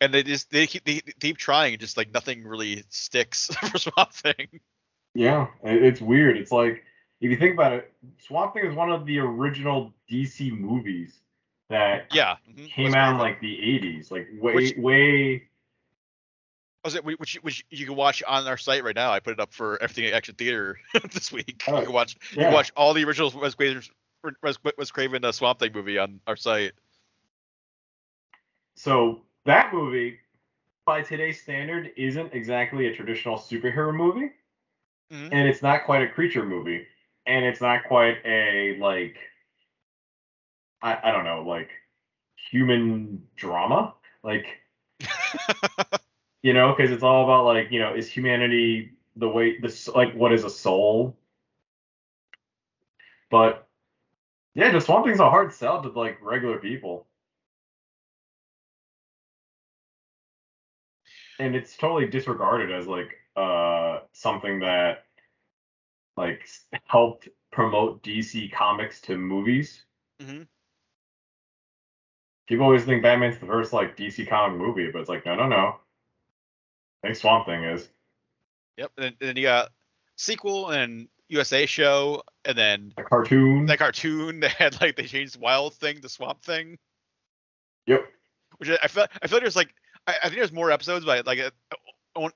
And they just they keep they keep trying, and just like nothing really sticks for Swamp Thing. Yeah, it's weird. It's like if you think about it, Swamp Thing is one of the original DC movies that Yeah, mhm. came out in like the 80s, like way Which- way Was it which which you can watch on our site right now? I put it up for Everything Action Theater this week. Oh, you can watch you can watch all the original Wes Craven Wes, Wes Craven uh, Swamp Thing movie on our site. So that movie, by today's standard, isn't exactly a traditional superhero movie, Mhm. and it's not quite a creature movie, and it's not quite a like, I, I don't know, like human drama, like you know, because it's all about like you know, is humanity the way this like what is a soul? But yeah, the Swamp Thing's a hard sell to like regular people. and it's totally disregarded as like uh something that like helped promote DC comics to movies. Mhm. People always think Batman's the first like DC comic movie, but it's like no, no, no. I think Swamp Thing is. Yep. And then, and then you got sequel and USA show, and then A cartoon. that cartoon that had like they changed Wild Thing to Swamp Thing, Yep. which I I feel I feel like there's like I, I think there's more episodes, but like uh,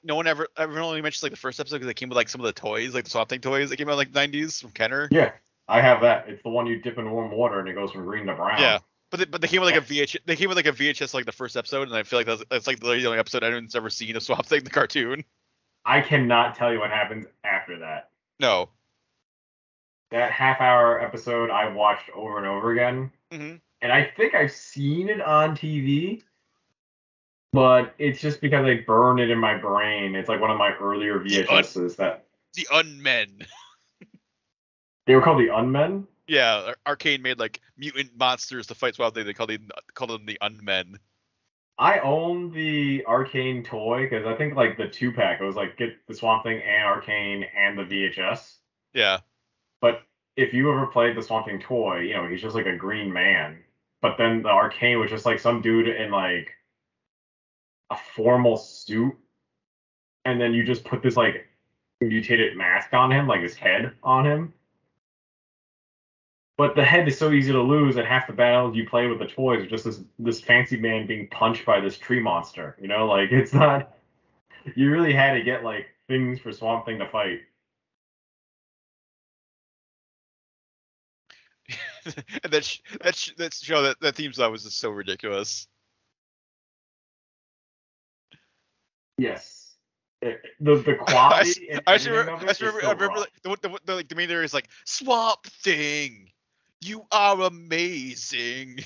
no one ever everyone only mentions like the first episode because it came with like some of the toys, like the Swamp Thing toys that came out in, like 90s from Kenner. Yeah. I have that. It's the one you dip in warm water and it goes from green to brown. Yeah. But they, but they came with like a VH they came with like a VHS like the first episode, and I feel like that's that's like the only episode anyone's ever seen of Swamp Thing the cartoon. I cannot tell you what happens after that. No. That half hour episode I watched over and over again. hmm and I think I've seen it on TV, but it's just because I burn it in my brain. It's like one of my earlier VHSs that The Unmen. they were called the Unmen. Yeah, Arcane made like mutant monsters to fight Swamp Thing. They called them called them the Unmen. I own the Arcane toy because I think like the two pack it was like get the Swamp Thing and Arcane and the VHS. Yeah. But if you ever played the Swamp Thing toy, you know he's just like a green man. But then the Arcane was just like some dude in like a formal suit, and then you just put this like mutated mask on him, like his head on him. But the head is so easy to lose, and half the battles you play with the toys are just this this fancy man being punched by this tree monster. You know, like it's not. You really had to get like things for Swamp Thing to fight. and that sh- that sh- that show that that theme song was just so ridiculous. Yes. It- the the I, quality. and I remember, I it just is remember, I remember like, the, the, the, like the main there is like Swamp Thing, you are amazing.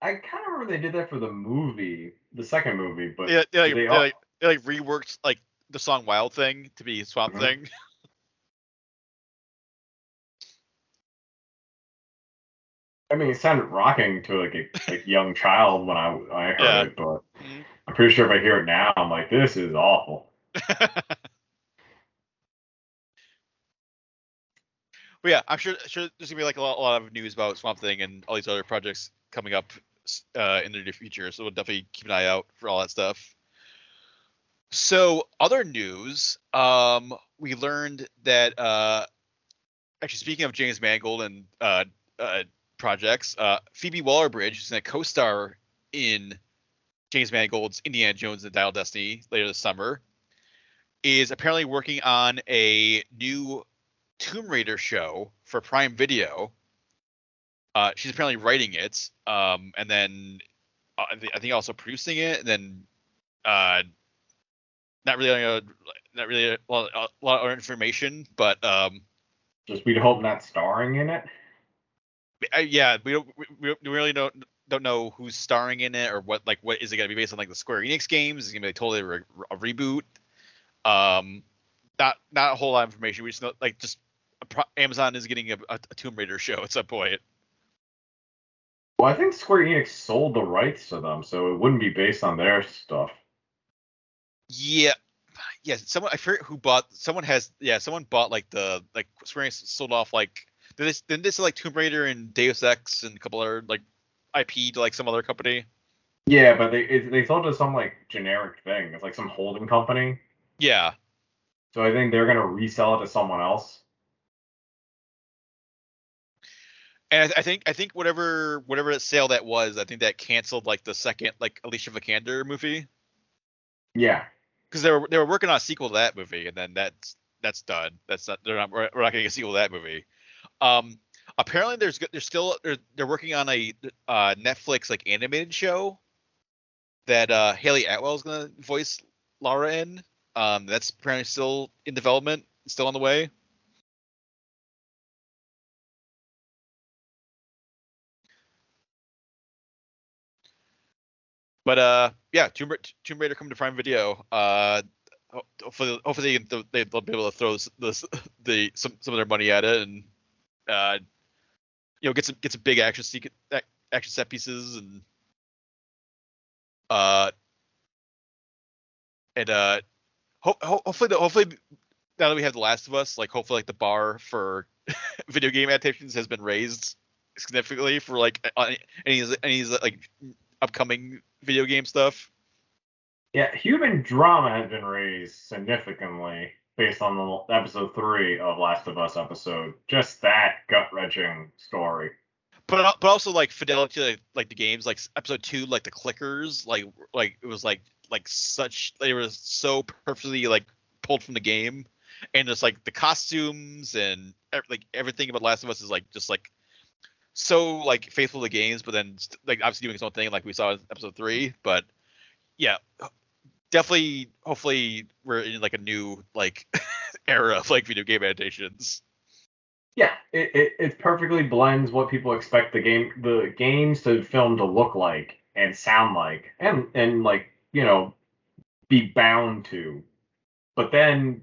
I kind of remember they did that for the movie, the second movie, but yeah, they, like, they they, all- like, they like reworked like the song Wild Thing to be Swamp Mhm. Thing. I mean, it sounded rocking to like a like young child when I I heard Yeah. it, but Mhm. I'm pretty sure if I hear it now, I'm like, this is awful. But yeah, I'm sure, sure there's gonna be like a lot, a lot of news about Swamp Thing and all these other projects coming up uh, in the near future. So we'll definitely keep an eye out for all that stuff. So other news, um, we learned that uh, actually speaking of James Mangold and uh, uh, projects, uh, Phoebe Waller-Bridge is to co-star in James Mangold's Indiana Jones and the Dial Destiny later this summer. is apparently working on a new Tomb Raider show for Prime Video. Uh, she's apparently writing it, um, and then uh, I, think, I think also producing it, and then uh, not really uh, not really a lot, a lot of information, but um, just we'd hope not starring in it. Uh, yeah, we don't we, we really don't don't know who's starring in it or what like what is it gonna be based on like the Square Enix games? Is it gonna be totally re- a reboot? Um, not not a whole lot of information. We just know like just Amazon is getting a, a, a Tomb Raider show at some point. Well, I think Square Enix sold the rights to them, so it wouldn't be based on their stuff. Yeah, yeah. Someone I forget who bought. Someone has yeah. Someone bought like the like Square Enix sold off like this. Then this is like Tomb Raider and Deus Ex and a couple other like IP to like some other company. Yeah, but they it, they sold to some like generic thing. It's like some holding company. Yeah. So I think they're gonna resell it to someone else. And I, I, think I think whatever whatever sale that was, I think that canceled like the second like Alicia Vikander movie. Yeah. Because they were they were working on a sequel to that movie, and then that's that's done. That's not they're not we're not getting a sequel to that movie. Um, apparently there's there's still they're, they're working on a uh, Netflix like animated show that uh, Hayley Atwell is gonna voice Lara in. Um, that's apparently still in development, still on the way. But uh, yeah, Tomb, Tomb Raider coming to Prime Video. Uh, hopefully, hopefully they, will be able to throw this, the some some of their money at it and uh, you know, get some get some big action action set pieces and uh and uh ho- ho- hopefully the, hopefully now that we have the Last of Us, like hopefully like the bar for video game adaptations has been raised significantly for like any any like upcoming video game stuff. Yeah, human drama has been raised significantly based on the episode three of Last of Us episode. Just that gut wrenching story. But uh, but also like fidelity to like the games, like episode two, like the clickers, like like it was like like such they were so perfectly like pulled from the game, and just like the costumes and like everything about Last of Us is like just like so like faithful to games, but then like obviously doing its own thing, like we saw in episode three. But yeah, definitely hopefully we're in like a new like era of like video game adaptations. Yeah it, it, it perfectly blends what people expect the game the games to film to look like and sound like and and like you know be bound to. But then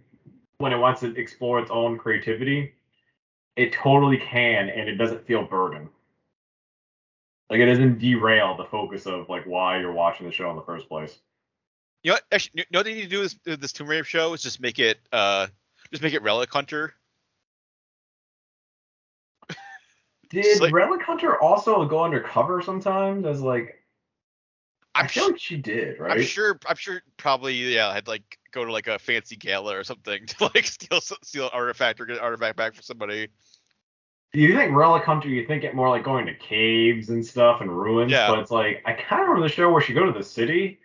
when it wants to explore its own creativity it totally can and it doesn't feel burdened. Like it doesn't derail the focus of like why you're watching the show in the first place you know, what, actually, you know what they need to do is this Tomb Raider show is just make it, uh, just make it Relic Hunter. Did like, Relic Hunter also go undercover sometimes as like? I'm i feel sh- like she did, right? I'm sure. I'm sure. Probably, yeah. Had like go to like a fancy gala or something to like steal steal an artifact or get an artifact back for somebody. Do you think Relic Hunter? You think it more like going to caves and stuff and ruins? Yeah. But it's like I kind of remember the show where she go to the city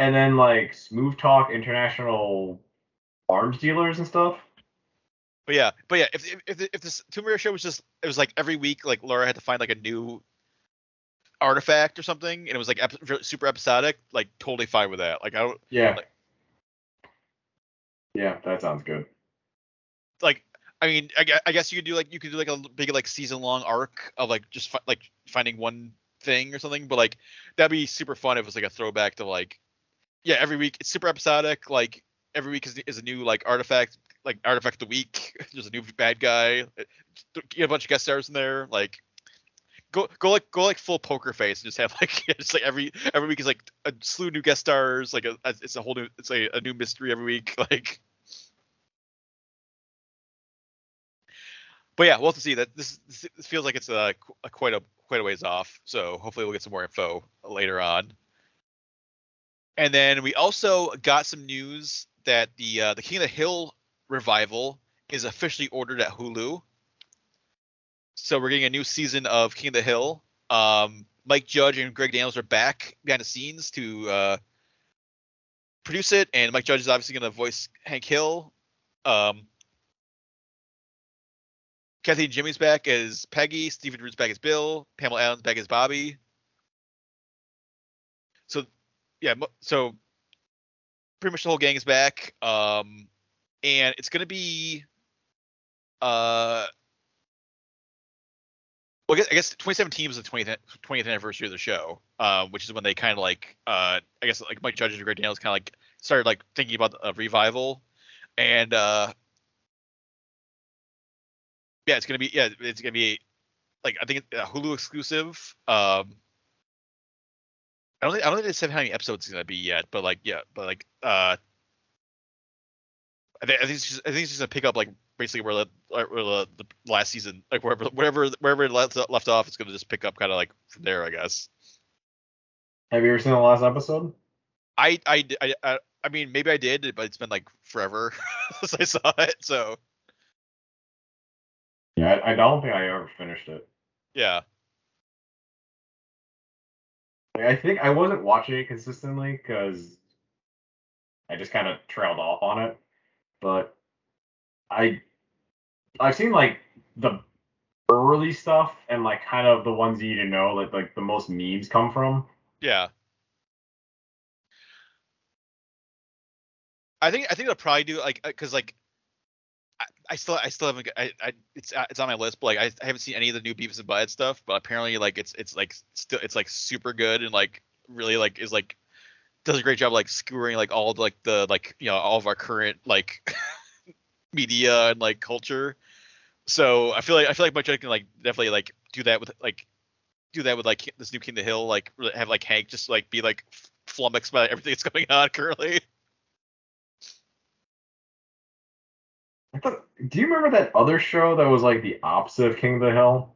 and then like smooth talk international arms dealers and stuff. But yeah, but yeah, if if if this Tomb Raider show was just it was like every week like Laura had to find like a new artifact or something, and it was like ep- super episodic, like totally fine with that. Like I don't. Yeah. Like, yeah, that sounds good. Like I mean, I, I guess you could do like you could do like a big like season long arc of like just fi- like finding one thing or something, but like that'd be super fun if it was like a throwback to like yeah, every week it's super episodic. Like every week is, is a new like artifact, like artifact of the week. There's a new bad guy. Get a bunch of guest stars in there. Like go go like go like full poker face and just have like just like every every week is like a slew of new guest stars. Like a, it's a whole new it's like a new mystery every week. Like. But yeah, we'll have to see that this, this feels like it's uh, a, a quite a quite a ways off. So hopefully we'll get some more info later on. And then we also got some news that the uh, the King of the Hill revival is officially ordered at Hulu. So we're getting a new season of King of the Hill. Um, Mike Judge and Greg Daniels are back behind the scenes to uh, produce it, and Mike Judge is obviously going to voice Hank Hill. Um, Kathy Najimy's back as Peggy. Stephen Root's back as Bill. Pamela Adlon back as Bobby. Yeah, so pretty much the whole gang is back. Um, and it's gonna be, uh, well, I guess, I guess 2017 was the 20th 20th anniversary of the show, uh, which is when they kind of like, uh, I guess like Mike Judge and Greg Daniels kind of like started like thinking about a revival, and uh, yeah, it's gonna be yeah, it's gonna be like I think a Hulu exclusive. Um, I don't think I don't think they said how many episodes it's gonna be yet, but like yeah, but like uh, I think I think it's just, I think it's just gonna pick up like basically where the where the, the last season like wherever wherever wherever it left, left off, it's gonna just pick up kind of like from there, I guess. Have you ever seen the last episode? I I I I, I mean maybe I did, but it's been like forever since I saw it, so Yeah, I, I don't think I ever finished it. yeah. Like, I think I wasn't watching it consistently because I just kind of trailed off on it. But I I've seen like the early stuff and like kind of the ones you need to know like like the most memes come from. Yeah. I think I think they'll probably do like uh, because like I, still I still haven't I, I it's uh, it's on my list but like I, I haven't seen any of the new Beavis and Butthead stuff but apparently like it's it's like still it's like super good and like really like is like does a great job like skewering like all the, like the like you know all of our current like media and like culture so I feel like I feel like Mike Judge can like definitely like do that with like do that with like this new King of the Hill like have like Hank just like be like flummoxed by everything that's going on currently. Thought, do you remember that other show that was like the opposite of King of the Hill?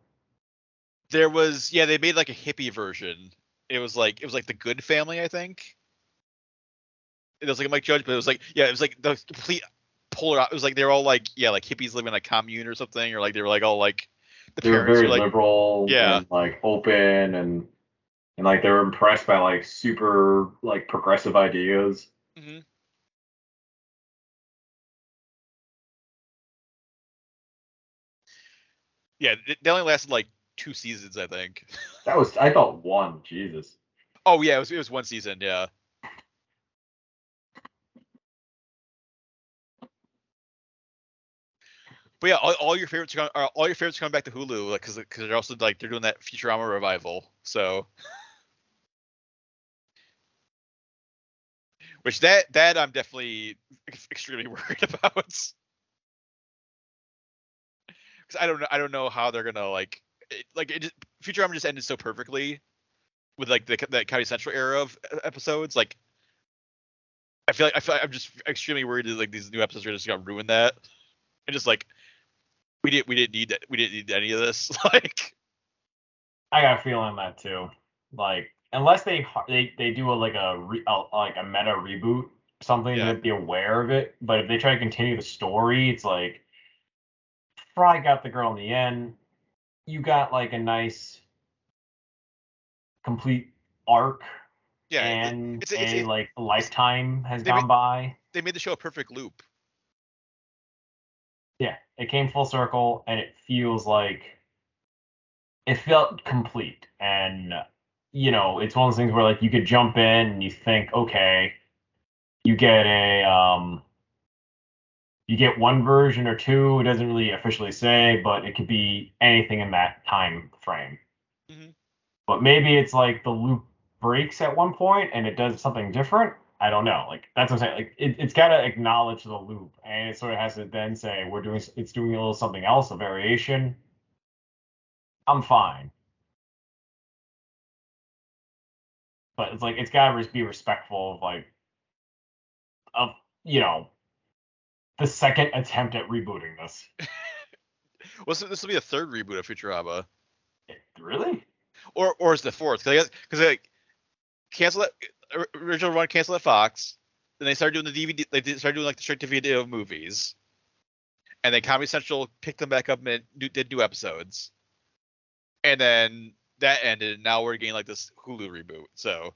There was yeah they made like a hippie version. It was like it was like the Goode Family I think. It was like a Mike Judge, but it was like yeah it was like the complete polar. It was like they were all like yeah like hippies living in a commune or something or like they were like all like the They were parents very were like liberal Yeah. and like open and and like they were impressed by like super like progressive ideas. Mhm. Yeah they only lasted like two seasons I think. That was I thought one, Jesus. Oh yeah, it was it was one season, yeah. But yeah, all, all your favorites are are all your favorites are coming back to Hulu, like because because they're also like they're doing that Futurama revival, so. Which that that I'm definitely extremely worried about. I don't know I don't know how they're gonna like it, like it Futurama just ended so perfectly with like the that Comedy Central era of episodes. Like, I feel like I feel like I'm just extremely worried that like these new episodes are just gonna ruin that. And just like we didn't we didn't need that we didn't need any of this. Like, I got a feeling that too. Like unless they they they do a like a, re, a like a meta reboot, something Yeah. to be aware of it. But if they try to continue the story, it's like Fry got the girl in the end. You got like a nice complete arc, yeah, and it's- it's- a it- like lifetime has gone made- by. they made the show a perfect loop. Yeah, it came full circle, and it feels like it felt complete. And you know, it's one of those things where like you could jump in and you think, okay, you get a um, you get one version or two. It doesn't really officially say, but it could be anything in that time frame. Mm-hmm. But maybe it's like the loop breaks at one point and it does something different. I don't know. Like that's what I'm saying. Like it, it's got to acknowledge the loop, and it sort of has to then say we're doing it's doing a little something else, a variation. I'm fine, but it's like it's got to be respectful of like of you know the second attempt at rebooting this. Well, so this will be the third reboot of Futurama, Really? or or is the fourth? Because like cancel that or- original run, cancel at Fox. Then they started doing the DVD. They started doing like the straight to video movies, and then Comedy Central picked them back up and did new episodes. And then that ended. And now we're getting like this Hulu reboot. So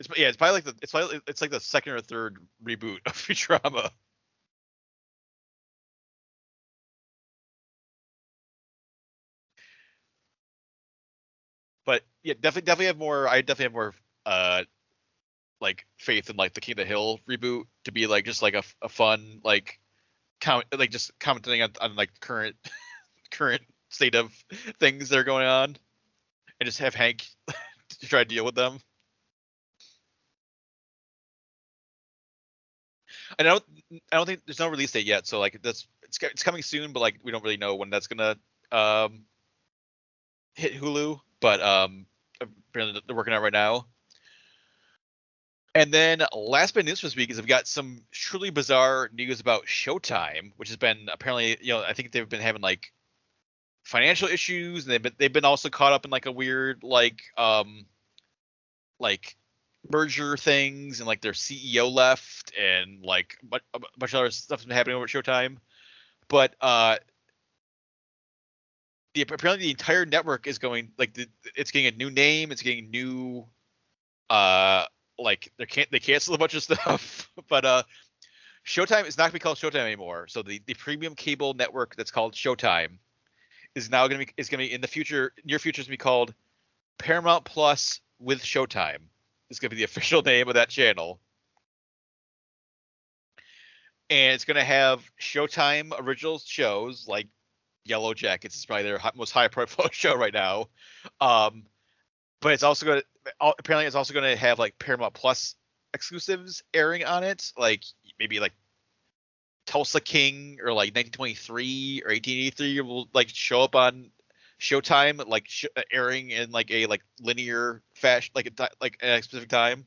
It's yeah, it's probably like the it's probably it's like the second or third reboot of Futurama. But yeah, definitely definitely have more. I definitely have more uh like faith in like the King of the Hill reboot to be like just like a, a fun like count like just commenting on, on like current current state of things that are going on and just have Hank to try to deal with them. I don't, I don't think there's no release date yet, so like that's it's it's coming soon, but like we don't really know when that's gonna um hit Hulu, but um apparently they're working on it right now. And then last bit of news for this week is we've got some truly bizarre news about Showtime, which has been apparently, you know, I think they've been having like financial issues, and they've been they've been also caught up in like a weird like um like merger things, and like their CEO left, and like a bunch of other stuff's been happening over at Showtime. But uh, the apparently the entire network is going like the, it's getting a new name, it's getting new uh like they can't they cancel a bunch of stuff, but uh Showtime is not gonna be called Showtime anymore. So the, the premium cable network that's called Showtime is now gonna be is gonna be in the future near future is gonna be called Paramount Plus with Showtime. Is gonna be the official name of that channel. And it's gonna have Showtime original shows like Yellowjackets is probably their most high profile show right now. Um, but it's also going to apparently it's also going to have like Paramount Plus exclusives airing on it, like maybe like Tulsa King or like 1923 or 1883 will like show up on Showtime, like sh- airing in like a like linear fashion, like a like at a specific time.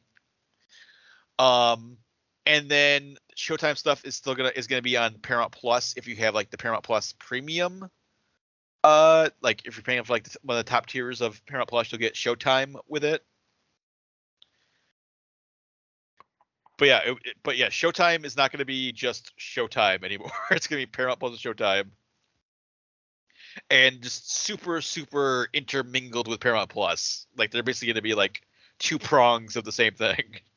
Um, and then Showtime stuff is still gonna is gonna be on Paramount Plus if you have like the Paramount Plus Premium. Uh, like if you're paying for like one of the top tiers of Paramount Plus, you'll get Showtime with it. But yeah, it, it, but yeah, Showtime is not to be just Showtime anymore. it's to be Paramount and Showtime, and just super super intermingled with Paramount Plus. Like they're basically to be like two prongs of the same thing.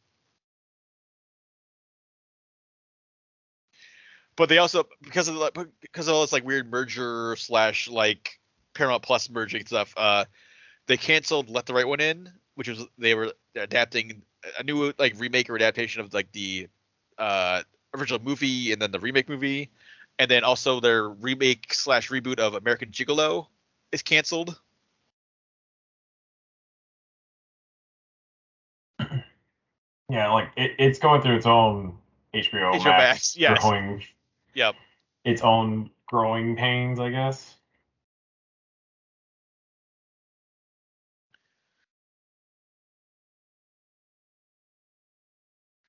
but they also because of the, because of all this like weird merger slash like Paramount Plus merging stuff, uh, they canceled Let the Right One In, which was they were adapting a new like remake or adaptation of like the uh original movie and then the remake movie, and then also their remake slash reboot of American Gigolo is canceled. Yeah, like it, it's going through its own HBO, HBO Max, Max, yes. growing Yep. its own growing pains, I guess.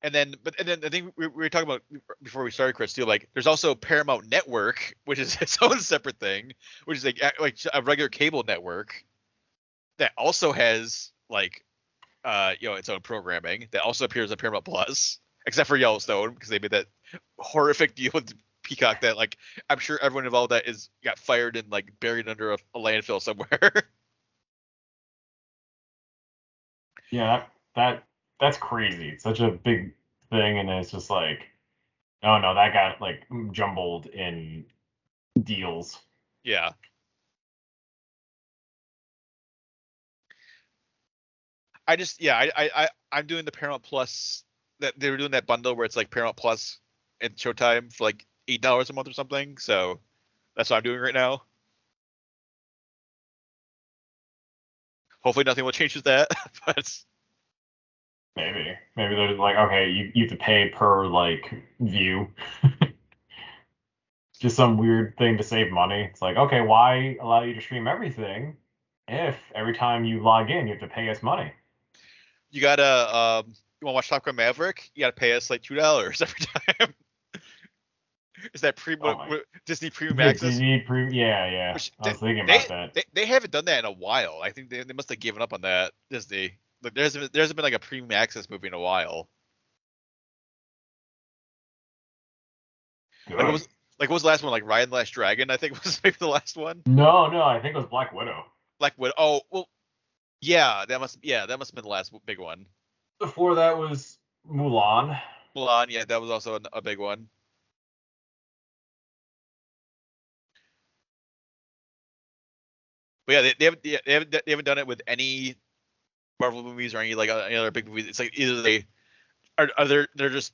And then, but and then I think we, we were talking about before we started, Chris, too. Like, there's also Paramount Network, which is its own separate thing, which is like a- like a regular cable network that also has like, uh, you know, its own programming that also appears on Paramount Plus, except for Yellowstone because they made that horrific deal with Peacock that like I'm sure everyone involved that is got fired and like buried under a, a landfill somewhere. Yeah, that, that that's crazy. It's such a big thing, and it's just like, oh no, that got like jumbled in deals. yeah. I just yeah I I I I'm doing the Paramount Plus that they were doing that bundle where it's like Paramount Plus and Showtime for like eight dollars a month or something. So that's what I'm doing right now. Hopefully nothing will change with that, but Maybe, maybe they're like, okay, you, you have to pay per like view. just some weird thing to save money. It's like, okay, why allow you to stream everything if every time you log in you have to pay us money? you gotta um you want to watch Top Gun Maverick? You gotta pay us like two dollars every time. Is that pre Oh Disney Premium Access? you need pre- yeah, yeah. Which I was thinking they, about that. They, they haven't done that in a while. I think they, they must have given up on that. Disney. Like there hasn't there hasn't been like a premium access movie in a while. Like what was like what was the last one? Like Raya and the Last Dragon, I think was maybe the last one. No, no, I think it was Black Widow. Black Widow. Oh well, yeah, that must yeah that must have been the last big one. Before that was Mulan. Mulan, yeah, that was also a big one. But yeah, they, they haven't they haven't they haven't done it with any Marvel movies or any like uh, any other big movies. It's like either they are, are they they're just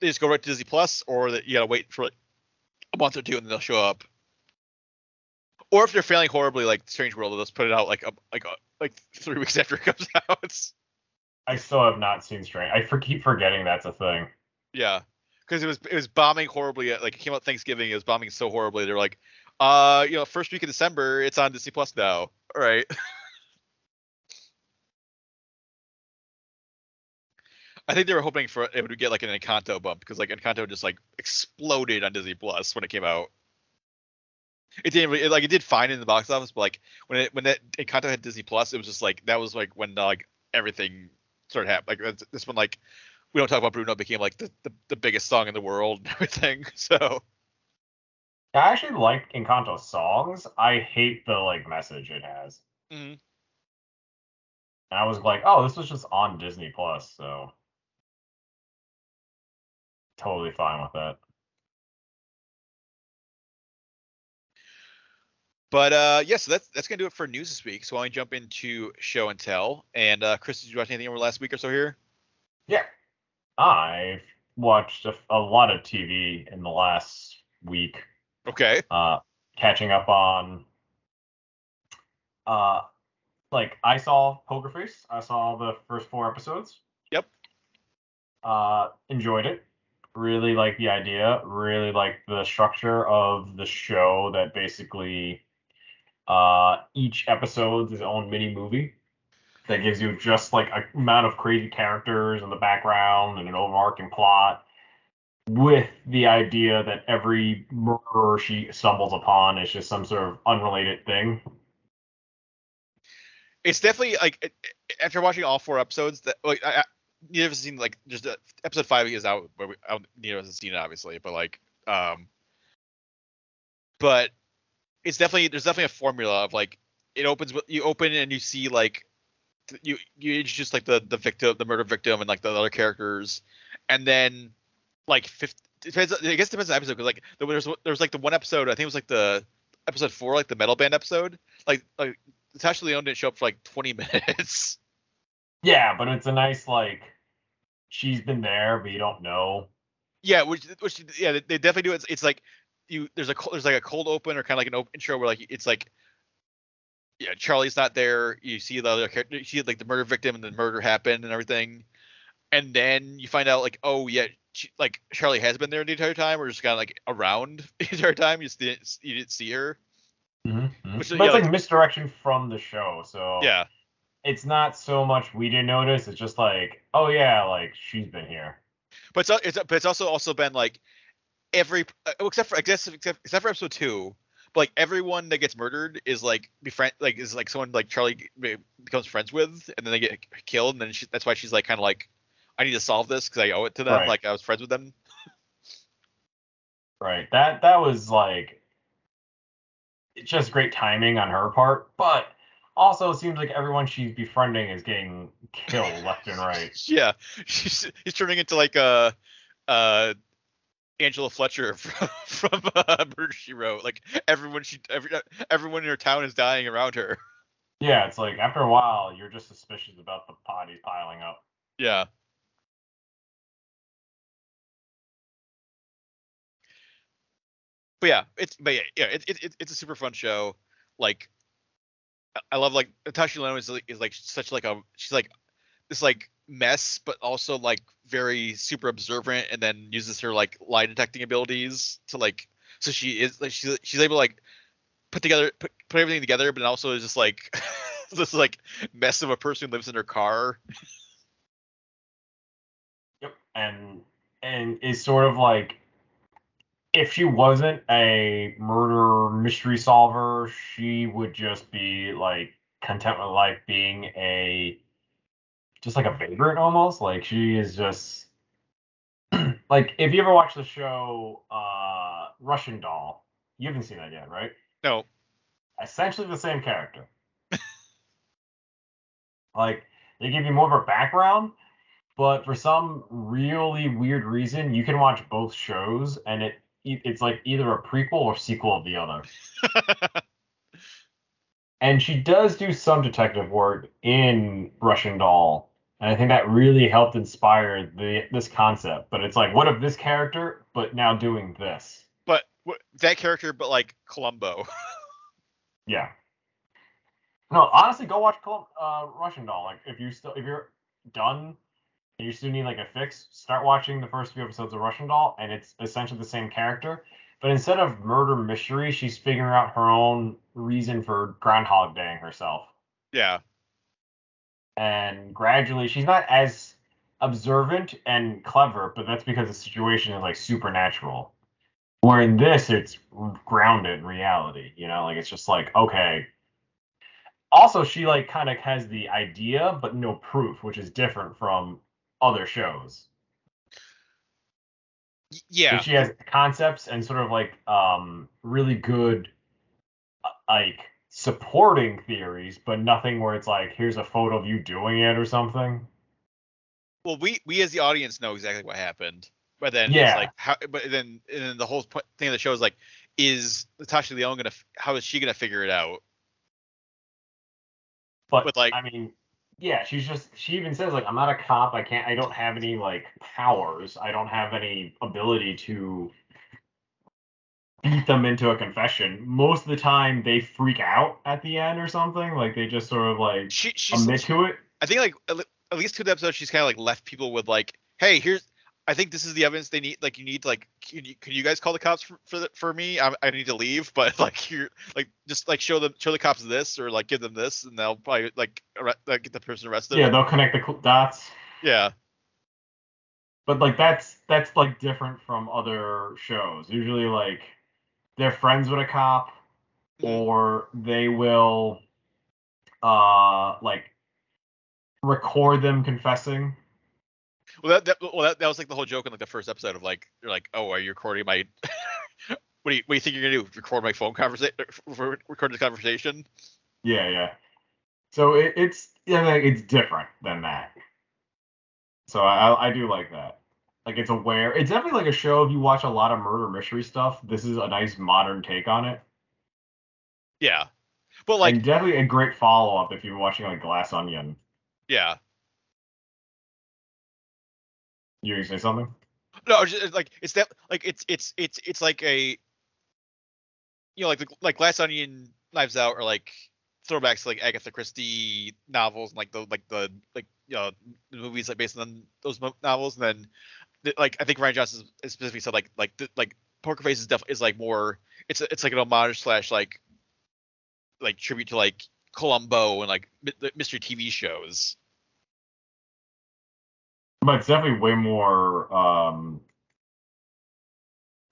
they just go right to Disney Plus, or that you gotta wait for like a month or two and then they'll show up. Or if they're failing horribly, like Strange World, they'll just put it out like a, like a, like three weeks after it comes out. I still have not seen Strange. I for, keep forgetting that's a thing. Yeah, because it was it was bombing horribly. At, like it came out Thanksgiving, it was bombing so horribly. They're like, uh, you know, first week of December, it's on Disney Plus now. All right. I think they were hoping for it would get like an Encanto bump because like Encanto just like exploded on Disney Plus when it came out. It didn't really, like it did fine in the box office, but like when it when that Encanto had Disney Plus, it was just like that was like when like everything started happening. Like this one, like we don't talk about Bruno became like the, the, the biggest song in the world and everything. So I actually like Encanto songs. I hate the like message it has. mhm. And I was like, oh, this was just on Disney Plus, so totally fine with that. But uh, yeah, so that's that's gonna do it for news this week. So why don't we jump into show and tell? And uh, Chris, did you watch anything over the last week or so here? Yeah. I've watched a, a lot of TV in the last week. Okay. Uh, catching up on uh like I saw Poker Face. I saw the first four episodes. Yep. Uh enjoyed it. Really like the idea, really like the structure of the show that basically uh each episode's its own mini movie that gives you just like a amount of crazy characters in the background and an overarching plot with the idea that every murderer she stumbles upon is just some sort of unrelated thing. It's definitely like after watching all four episodes that like I, I, have seen like just uh, episode five is out, but we, I, don't- of us have seen it obviously. But like um, but it's definitely there's definitely a formula of like it opens you open and you see like you you introduce like the the victim the murder victim and like the other characters and then like 50 depends I guess it depends on the episode because like there was there was like the one episode I think it was like the episode four like the metal band episode. Like like Natasha Lyonne didn't show up for like 20 minutes. Yeah, but it's a nice like she's been there, but you don't know. yeah which which yeah they, definitely do. It's, it's like you there's a there's like a cold open or kind of like an open intro where like it's like yeah Charlie's not there. You see the other character you see like the murder victim and the murder happened and everything. And then you find out like oh yeah she, like Charlie has been there the entire time or just kind of like around the entire time you just didn't you didn't see her Mm-hmm. Which, but yeah, it's like like- misdirection from the show, so yeah it's not so much we didn't notice. It's just like, oh yeah, like she's been here. but it's, it's but it's also also been like every uh, except for I guess except, except for episode two, but like everyone that gets murdered is like befriend like is like someone like Charlie becomes friends with, and then they get killed, and then she, that's why she's like kind of like I need to solve this because I owe it to them. Right. Like I was friends with them. Right. That that was like it's just great timing on her part, but also it seems like everyone she's befriending is getting killed left and right. Yeah, she's he's turning into like a uh Angela Fletcher from, from uh, Murder She Wrote. Like everyone she every everyone in her town is dying around her. Yeah, it's like after a while you're just suspicious about the bodies piling up. Yeah. But yeah, it's but yeah, yeah, it, it, it- it's a super fun show. Like, I- love like Natasha Lyonne is like, is like such like a she's like this like mess, but also like very super observant, and then uses her like lie detecting abilities to like so she is like she's she's able to like put together put, put everything together, but also is just like this like mess of a person who lives in her car. Yep. And and is sort of like if she wasn't a murder mystery solver, she would just be like content with life being a just like a vagrant almost. Like she is just like if you ever watch the show uh Russian Doll, you haven't seen that yet, right? No, essentially the same character. like they give you more of a background, but for some really weird reason, you can watch both shows, and it it's like either a prequel or sequel of the other. and she does do some detective work in Russian Doll, and I think that really helped inspire the this concept. But it's like, what if this character, but now doing this? but what, that character, but like Columbo. Yeah. No, honestly, go watch Colum- uh, Russian Doll. Like, if you still if you're done and you still need like a fix, start watching the first few episodes of Russian Doll, and it's essentially the same character. But instead of murder mystery, she's figuring out her own reason for Groundhog Daying herself. yeah. And gradually, she's not as observant and clever, but that's because the situation is like supernatural. Where in this, it's grounded in reality. You know, like it's just like okay. Also, she like kind of has the idea, but no proof, which is different from other shows. Yeah. She has concepts and sort of like um really good uh, like supporting theories, but nothing where it's like here's a photo of you doing it or something. Well, we we as the audience know exactly what happened, but then Yeah. it's like how. But then and then the whole point, thing of the show is like, is Natasha Lyonne gonna? How is she gonna figure it out? But, But, like- I mean, yeah, she's just she even says like I'm not a cop. I can't. I don't have any like powers. I don't have any ability to beat them into a confession. Most of the time, they freak out at the end or something. Like they just sort of like She she's. admit to it. I think like at at least two episodes, she's kind of like left people with like, hey, here's. I think this is the evidence they need. Like, you need to like, can you, can you guys call the cops for for, the, for me? I, I need to leave, but like, you're like, just like show them, show the cops this, or like give them this, and they'll probably like, arre- like get the person arrested. Yeah, they'll connect the dots. Yeah. But like that's that's like different from other shows. Usually like they're friends with a cop Mhm. or they will uh like record them confessing. Well, that, that well that, that was like the whole joke in like the first episode of like you're like, oh, are you recording my? what do you what do you think you're gonna do? Record my phone conversation? Er, record this conversation? Yeah, yeah. So it, it's yeah, like, it's different than that. So I I do like that. Like it's aware. It's definitely like a show. If you watch a lot of murder mystery stuff, this is a nice modern take on it. Yeah. But like, and definitely a great follow up if you're watching like Glass Onion. yeah. You say something? No, just, like it's that like it's it's it's it's like a you know like like Glass Onion, Knives Out, or like throwbacks to like Agatha Christie novels and like the like the like you know movies like based on those novels, and then the, like I think Rian Johnson specifically said like like the, like Poker Face is definitely is like more it's it's like an homage slash like like tribute to like Columbo and like mystery TV shows. But it's definitely way more um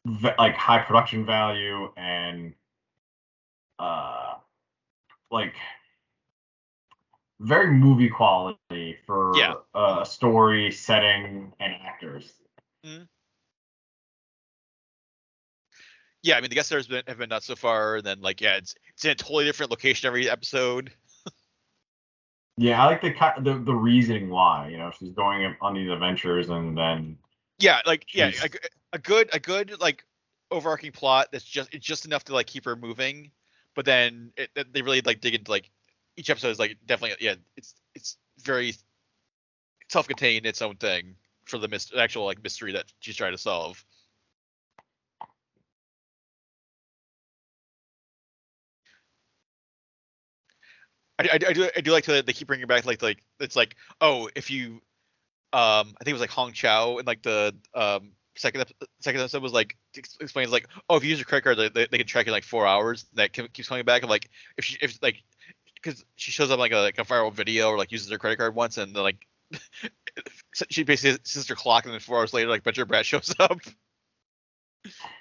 v- like high production value and uh like very movie quality for Yeah. uh story, setting, and actors. Yeah, I mean the guest stars been, have been nuts so far, and then like yeah, it's it's in a totally different location every episode. Yeah, I like the the the reasoning why. You know, she's going on these adventures and then Yeah, like yeah, a, a, good a good like overarching plot that's just it's just enough to like keep her moving, but then it, they really like dig into like each episode is like definitely yeah it's it's very self-contained its own thing for the myst- actual like mystery that she's trying to solve. I, I, I do I do like to they keep bringing back like like it's like oh if you um I think it was like Hong Chau and like the um second second episode was like explains like oh if you use your credit card they, they, can track it in like four hours that keeps coming back. And like if she if like because she shows up like a like a viral video or like uses her credit card once and then like she basically sits her clock and then four hours later like Benjamin Bratt shows up.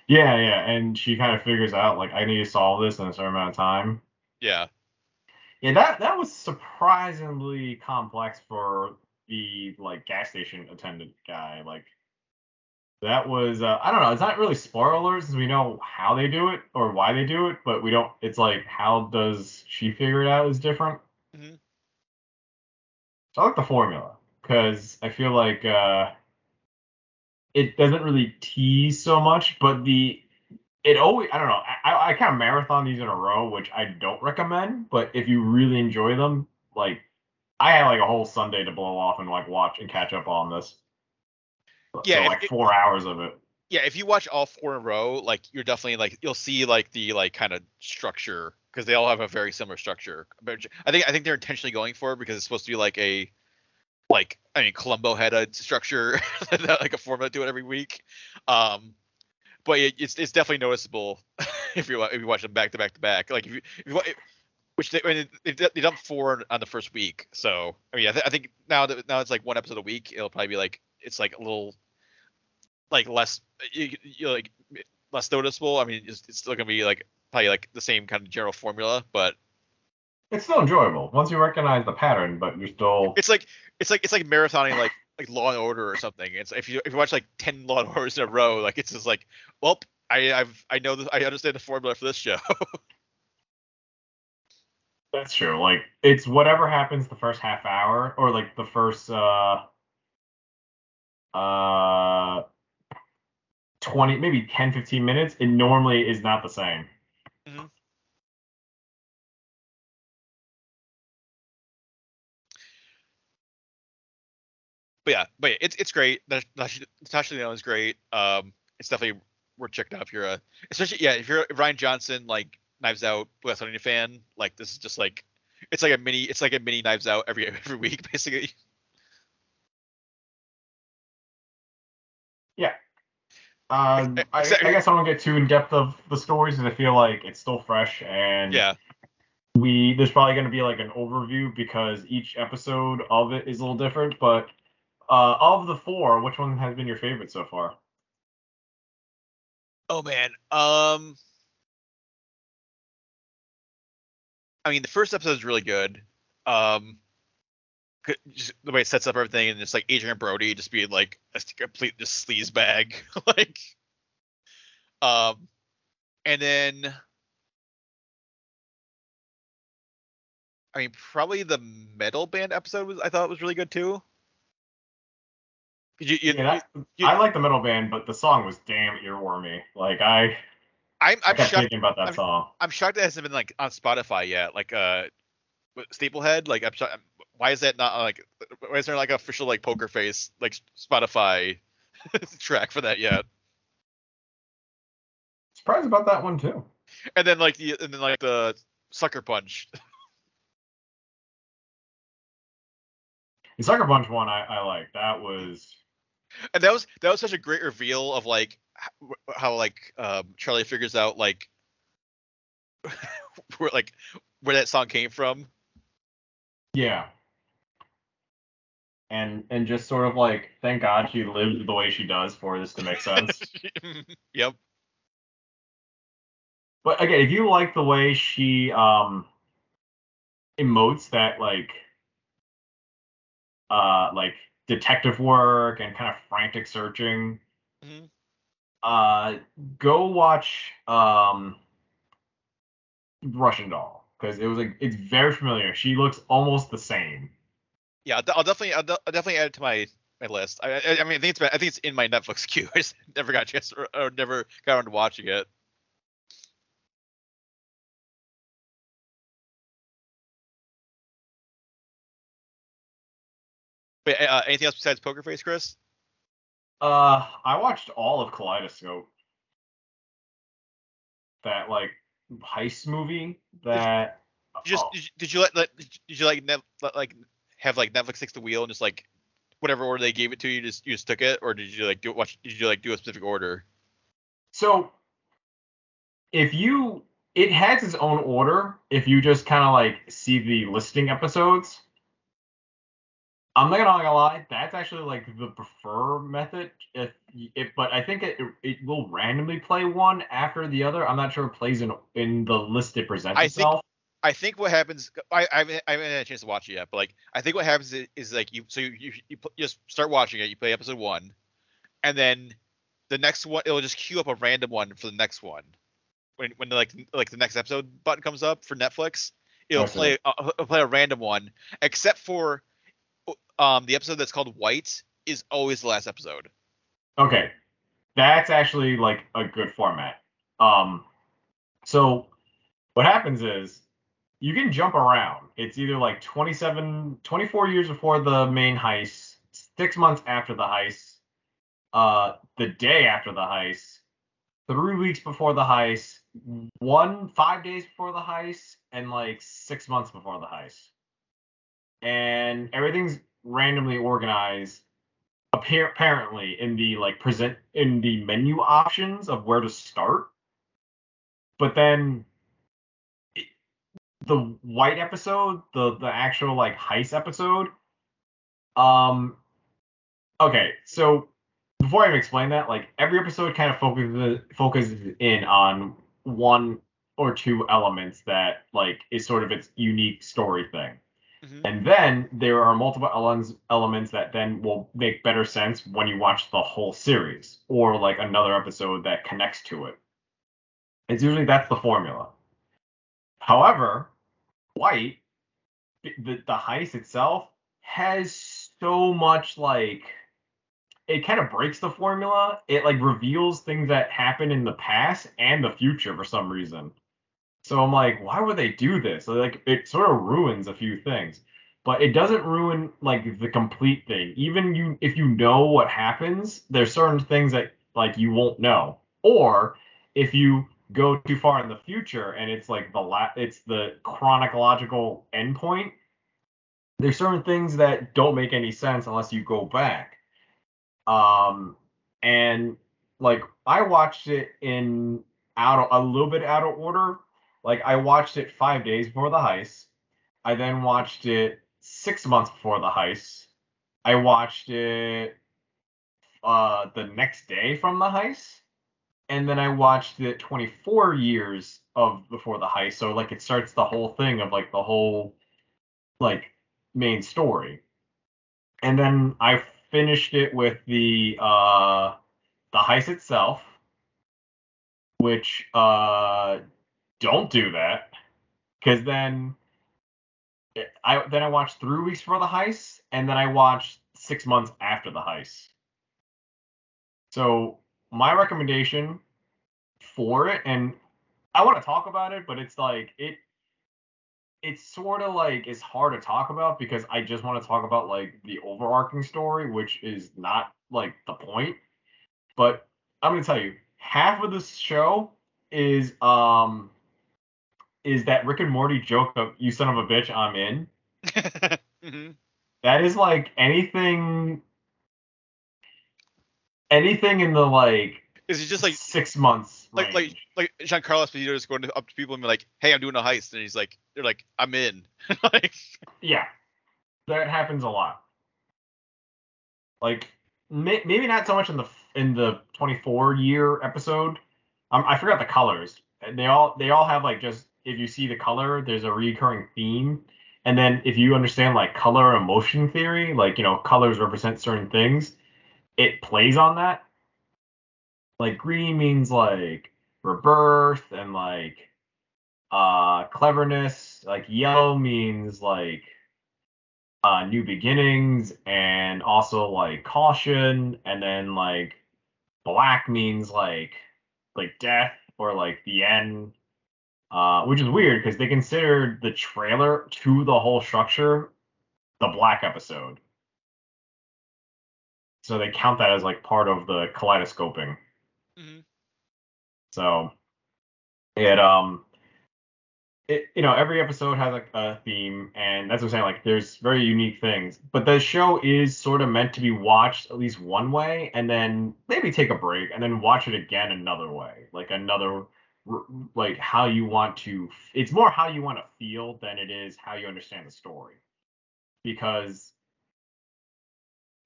Yeah, yeah, and she kind of figures out like I need to solve this in a certain amount of time. yeah Yeah, that that was surprisingly complex for the like gas station attendant guy. Like that was uh, I don't know. It's not really spoilers we know how they do it or why they do it, but we don't. It's like how does she figure it out is different. Mhm. So I like the formula because I feel like uh, it doesn't really tease so much, but the it always I don't know I I kind of marathon these in a row, which I don't recommend. But if you really enjoy them, like I had like a whole Sunday to blow off and like watch and catch up on this. Yeah, so, like it- four hours of it. yeah, if you watch all four in a row, like you're definitely like you'll see like the like kind of structure because they all have a very similar structure. But I think I think they're intentionally going for it because it's supposed to be like a like I mean Columbo had a structure like a formula to do it every week. Um, but it, it's it's definitely noticeable if you if you watch them back to back to back. Like if you, if you which they I mean, they they dumped four on the first week. So I mean I, th- I think now that now it's like one episode a week. It'll probably be like it's like a little like less you, you like less noticeable. I mean, it's, it's still gonna be like probably like the same kind of general formula, but It's still enjoyable once you recognize the pattern, but you're still it's like it's like it's like marathoning like like Law and Order or something. It's if you if you watch like ten Law and Orders in a row, like it's just like, well, I I've I know this, I understand the formula for this show. That's true. Like it's whatever happens the first half hour or like the first uh uh 20 maybe 10 15 minutes it normally is not the same. But yeah, but yeah, it's it's great. Natasha Natasha Lyonne is great. Um, it's definitely worth checking out if you're a especially yeah if you're a Rian Johnson like Knives Out West Onion fan. Like this is just like it's like a mini it's like a mini Knives Out every every week basically. Yeah. Um, I, I guess I don't get too in depth of the stories because I feel like it's still fresh and Yeah. we there's probably going to be like an overview because each episode of it is a little different. But uh, of the four, which one has been your favorite so far? Oh man. Um I mean the first episode is really good. Um just the way it sets up everything and it's like Adrien Brody just being like a complete just sleaze bag. like um and then I mean probably the metal band episode was I thought was really good too. You, you, Yeah, that, you- I like the metal band, but the song was damn earwormy. Like I, I'm I'm shocked thinking about that I'm- song. I'm shocked it hasn't been like on Spotify yet. Like uh, Staplehead. Like I'm shocked. Why is that not like? Why is there like official like Poker Face like Spotify track for that yet? Surprised about that one too. And then like the and then like the Sucker Punch. The Sucker Punch one I, I like. That was And that was that was such a great reveal of like how like um, Charlie figures out like where like where that song came from. yeah. And and just sort of like thank God she lived the way she does for this to make sense. yep. But again, if you like the way she um emotes that like uh like detective work and kind of frantic searching, Mhm. uh go watch um Russian Doll because it was like it's very familiar. She looks almost the same. Yeah, I'll, definitely I'll, I'll definitely add it to my my list. I, I, I mean, I think it's been, I think it's in my Netflix queue. I just never got a chance or, or never got around to watching it. Wait, uh, anything else besides Poker Face, Chris? Uh, I watched all of Kaleidoscope. That like heist movie that You just oh, did, you, did you let, let did you like let, like have like Netflix takes the wheel and just like whatever order they gave it to you, just you just took it, or did you like do watch? Did you like do a specific order? So if you it has its own order if you just kind of like see the listing episodes. I'm not gonna lie, that's actually like the prefer method. If, if but I think it it will randomly play one after the other. I'm not sure it plays in in the list it presents I think- itself. I think what happens, I, I, haven't, I haven't had a chance to watch it yet, but like I think what happens is, is like you, so you, you, you just start watching it, you play episode one, and then the next one, it'll just queue up a random one for the next one. When, when like like the next episode button comes up for Netflix, it'll see. play uh, it'll play a random one, except for um the episode that's called White is always the last episode. Okay, that's actually like a good format. Um, so what happens is you can jump around. It's either like 27, 24 years before the main heist, six months after the heist, uh, the day after the heist, three weeks before the heist, one five days before the heist, and like six months before the heist. And everything's randomly organized appar- apparently in the like present in the menu options of where to start. But then the white episode, the the actual like heist episode, um okay, so before I even explain that, like every episode kind of focuses focuses in on one or two elements that like is sort of its unique story thing. Mhm. And then there are multiple elements elements that then will make better sense when you watch the whole series or like another episode that connects to it. It's usually that's the formula. However, White, the, the heist itself has so much like it kind of breaks the formula. It like reveals things that happen in the past and the future for some reason. So I'm like, why would they do this? So, like it sort of ruins a few things. But it doesn't ruin like the complete thing. Even you if you know what happens, there's certain things that like you won't know. Or if you go too far in the future and it's like the la- it's the chronological endpoint, there's certain things that don't make any sense unless you go back. Um, and like I watched it in out of, a little bit out of order. Like I watched it five days before the heist. I then watched it six months before the heist. I watched it uh the next day from the heist. And then I watched it 24 years of before the heist. So like it starts the whole thing of like the whole like main story. And then I finished it with the uh the heist itself, which uh don't do that because then I then I watched three weeks before the heist, and then I watched six months after the heist. So my recommendation for it, and I want to talk about it, but it's like it it's sort of like it's hard to talk about because I just want to talk about like the overarching story, which is not like the point. But I'm gonna tell you, half of this show is um is that Rick and Morty joke of "you son of a bitch, I'm in." Mhm. That is like anything, anything in the like Is it just like six months like like range. like Giancarlo Esposito just going up to people and be like, "Hey, I'm doing a heist," and he's like, "They're like, I'm in." like, Yeah, that happens a lot. Like may, maybe not so much in the in the 24 year episode. Um, I forgot the colors. And they all they all have like just if you see the color, there's a recurring theme. And then if you understand like color and motion theory, like you know colors represent certain things, it plays on that. Like green means like rebirth and like uh cleverness. Like yellow means like uh new beginnings and also like caution and then like black means like like death or like the end uh which is weird because they considered the trailer to the whole structure the black episode. So they count that as like part of the kaleidoscoping. Mhm. so it um it you know every episode has like a theme and that's what I'm saying like there's very unique things. But the show is sort of meant to be watched at least one way and then maybe take a break and then watch it again another way like another like how you want to it's more how you want to feel than it is how you understand the story because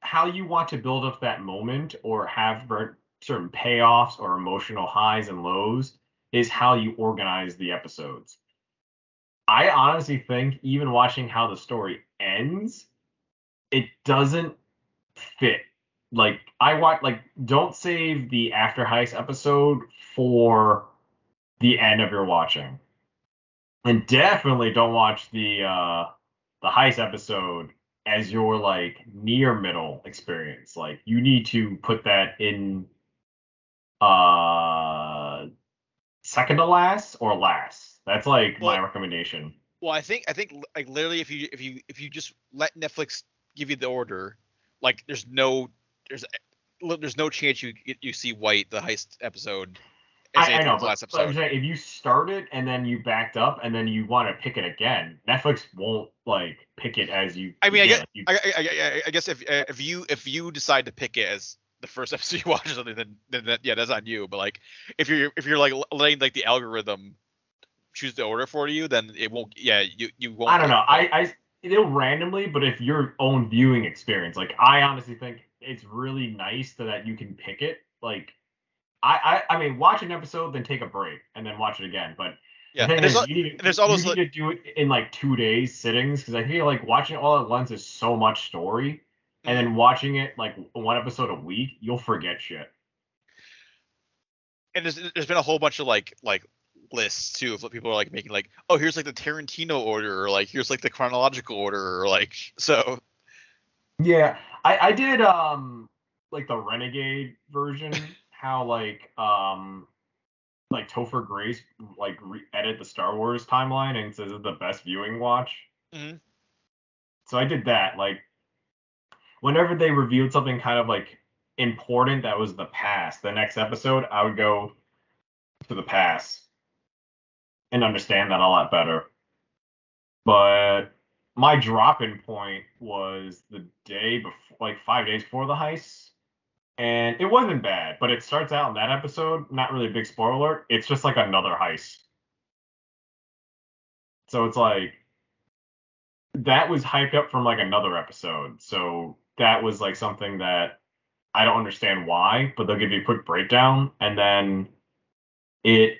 how you want to build up that moment or have certain payoffs or emotional highs and lows is how you organize the episodes. I honestly think even watching how the story ends, it doesn't fit. Like I watch like don't save the after heist episode for the end of your watching. And definitely don't watch the uh the heist episode as your like near middle experience. Like you need to put that in uh second to last or last. That's like my recommendation. Well, I think I think like literally if you if you if you just let Netflix give you the order, like there's no there's there's no chance you you see White the heist episode. I, I know, but, but I'm saying if you start it and then you backed up and then you want to pick it again, Netflix won't like pick it as you. I mean, I yeah, get- like, you- I, I, I, I guess if uh, if you if you decide to pick it as the first episode you watch or something, then, then that, yeah, that's on you. But like if you're if you're like letting like the algorithm choose the order for you, then it won't. Yeah, you you won't. I don't know. I, I they'll randomly, but if your own viewing experience, like I honestly think it's really nice so that you can pick it. Like I, I I mean, watch an episode, then take a break, and then watch it again. But yeah. the there's, is, al- you need, there's all you those, need to do it in like two days sittings because I feel like watching it all at once is so much story, and Mm-hmm. then watching it like one episode a week, you'll forget shit. and there's there's been a whole bunch of like like lists too of what people are like making like oh here's like the Tarantino order or like here's like the chronological order or like so Yeah, I I did um like the Renegade version, how like um like Topher Grace like re- edit the Star Wars timeline and says it's the best viewing watch. Mhm. So I did that like whenever they revealed something kind of like important that was the past, the next episode I would go to the past and understand that a lot better. But my drop-in point was the day before, like five days before the heist, and it wasn't bad. But it starts out in that episode, not really a big spoiler. alert, It's just like another heist. So it's like that was hyped up from like another episode. So that was like something that I don't understand why, but they'll give you a quick breakdown, and then it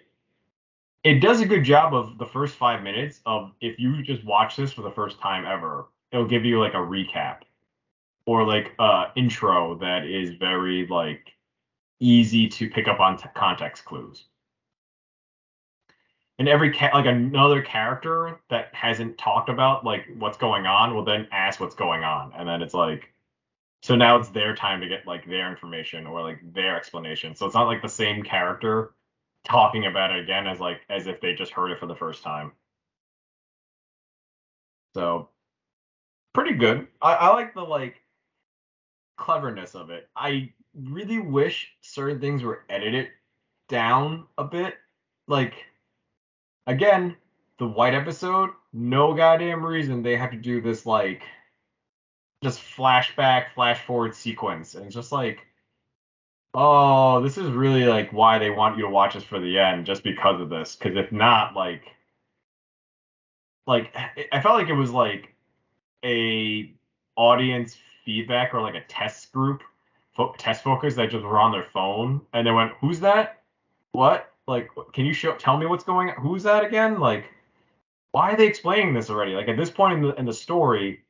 it does a good job of the first five minutes of if you just watch this for the first time ever, it'll give you like a recap or like uh intro that is very like easy to pick up on t- context clues. And every ca- like another character that hasn't talked about like what's going on will then ask what's going on, and then it's like, so now it's their time to get like their information or like their explanation. So it's not like the same character talking about it again as like as if they just heard it for the first time. So pretty good. I, I like the like cleverness of it. I really wish certain things were edited down a bit. Like again, the white episode, no goddamn reason they have to do this like just flashback, flash forward sequence. And it's just like oh, this is really like why they want you to watch this for the end, just because of this. Because if not, like, like I felt like it was like a audience feedback or like a test group, fo- test focus that just were on their phone and they went, "Who's that? What? Like, can you show? Tell me what's going on? Who's that again? Like, why are they explaining this already? Like at this point in the in the story."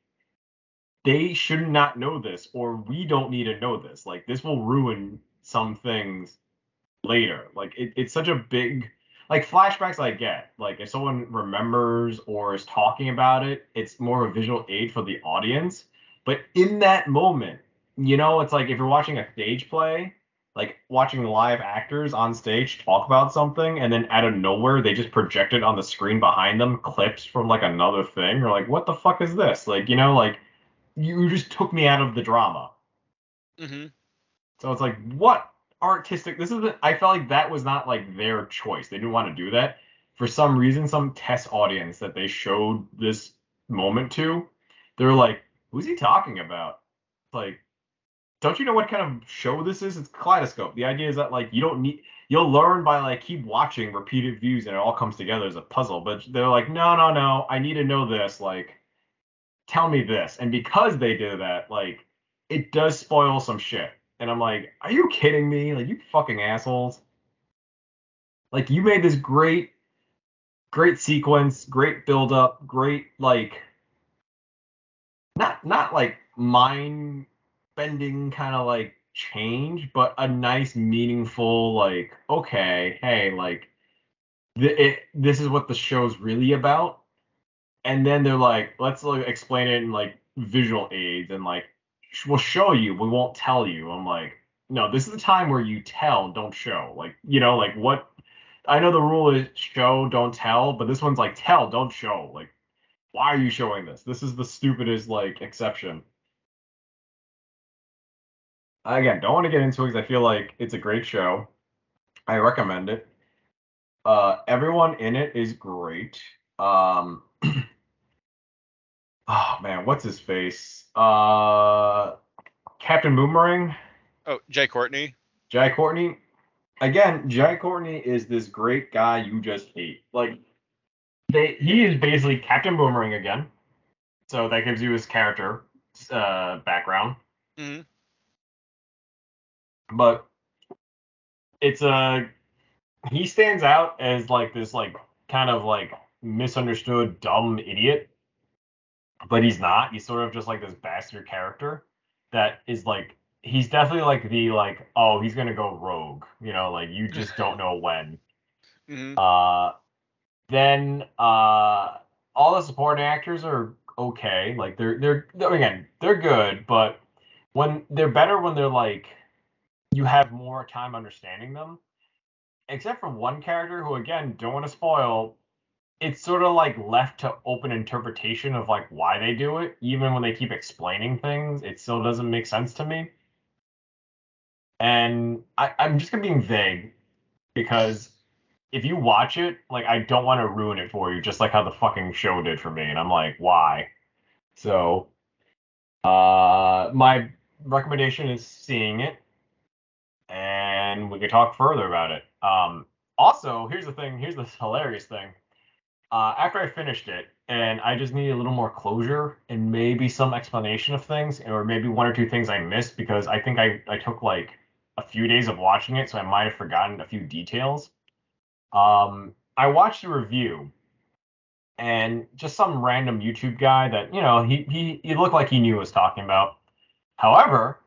They should not know this, or we don't need to know this. Like this will ruin some things later. Like it, it's such a big like flashbacks I get. Like if someone remembers or is talking about it, it's more of a visual aid for the audience. But in that moment, you know, it's like if you're watching a stage play, like watching live actors on stage talk about something and then out of nowhere they just project it on the screen behind them clips from like another thing. You're like, what the fuck is this? Like, you know, like you just took me out of the drama. hmm So it's like, what artistic? This isn't. I felt like that was not like their choice. They didn't want to do that. For some reason, some test audience that they showed this moment to, they're like, "Who's he talking about?" Like, don't you know what kind of show this is? It's Kaleidoscope. The idea is that like you don't need. You'll learn by like keep watching repeated views and it all comes together as a puzzle. But they're like, no, no, no. I need to know this. Like, tell me this. And because they do that, like, it does spoil some shit. And I'm like, are you kidding me? Like, you fucking assholes. Like, you made this great, great sequence, great build up, great, like, not, not like mind bending kind of like change, but a nice, meaningful, like, okay, hey, like, th- it, this is what the show's really about and then they're like, let's like explain it in like visual aids and like we'll show you, we won't tell you. I'm like, no, this is the time where you tell, don't show. Like, you know, like what I know the rule is show, don't tell, but this one's like tell, don't show. Like, why are you showing this? This is the stupidest like exception. Again, don't want to get into it because I feel like it's a great show. I recommend it. Uh, everyone in it is great. Um, oh man, what's his face? Uh, Captain Boomerang, Oh, Jai Courtney. Jai Courtney. Again, Jai Courtney is this great guy you just hate. Like, they he is basically Captain Boomerang again. So that gives you his character uh, background. hmm but it's a he stands out as like this like kind of like misunderstood dumb idiot. But he's not. He's sort of just like this bastard character that is like he's definitely like the like oh he's gonna go rogue. You know like you just don't know when. Hmm uh then uh all the supporting actors are okay. Like they're they're, they're again they're good but when they're better when they're like you have more time understanding them. Except for one character who again don't want to spoil it's sort of like left to open interpretation of like why they do it. Even when they keep explaining things it still doesn't make sense to me. And I, i'm just gonna be vague because if you watch it like i don't want to ruin it for you just like how the fucking show did for me and i'm like why so uh my recommendation is seeing it and we could talk further about it. Um, also, here's the thing. Here's the hilarious thing. Uh, after I finished it, and I just needed a little more closure and maybe some explanation of things, or maybe one or two things I missed because I think I, I took like a few days of watching it, so I might have forgotten a few details. Um, I watched the review, and just some random YouTube guy that you know he he he looked like he knew what he was talking about. However,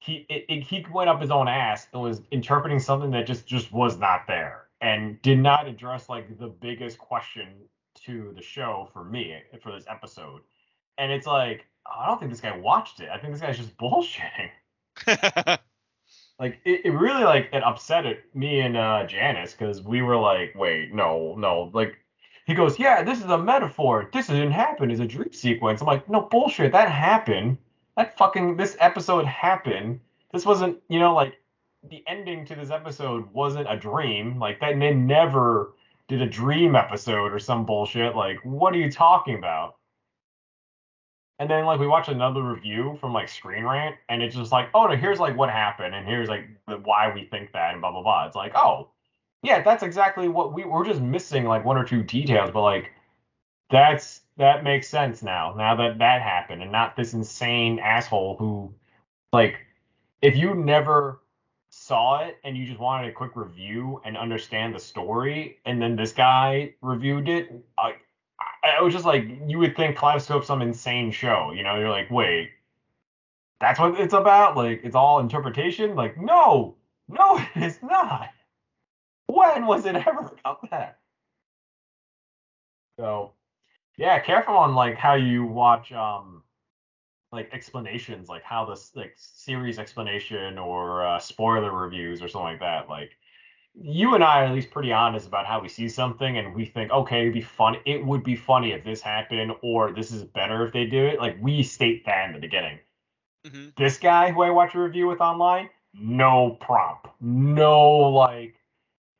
he it, it, he went up his own ass and was interpreting something that just just was not there and did not address like the biggest question to the show for me for this episode. And it's like i don't think this guy watched it. I think this guy's just bullshitting like it, it really like it upset it, me and uh janice because we were like wait no no like he goes yeah this is a metaphor this didn't happen it's a dream sequence i'm like no bullshit that happened that fucking this episode happened. This wasn't, you know, like the ending to this episode wasn't a dream. Like that they never did a dream episode or some bullshit. Like, what are you talking about? And then like we watched another review from like Screen Rant, and it's just like, oh no, here's like what happened, and here's like the, why we think that, and blah blah blah. It's like, oh, yeah, that's exactly what we we're just missing like one or two details, but like that's that makes sense now. Now that that happened, and not this insane asshole who, like, if you never saw it and you just wanted a quick review and understand the story, and then this guy reviewed it, I was just like, you would think Kaleidoscope's some insane show. You know, you're like, wait, that's what it's about? Like, it's all interpretation? Like, no, no, it's not. When was it ever about that? So yeah, careful on like how you watch um like explanations, like how this like series explanation or uh, spoiler reviews or something like that. Like you and I are at least pretty honest about how we see something and we think, okay, it'd be fun. It would be funny if this happened, or this is better if they do it. Like we state that in the beginning. hmm This guy who I watch a review with online, no prompt, no like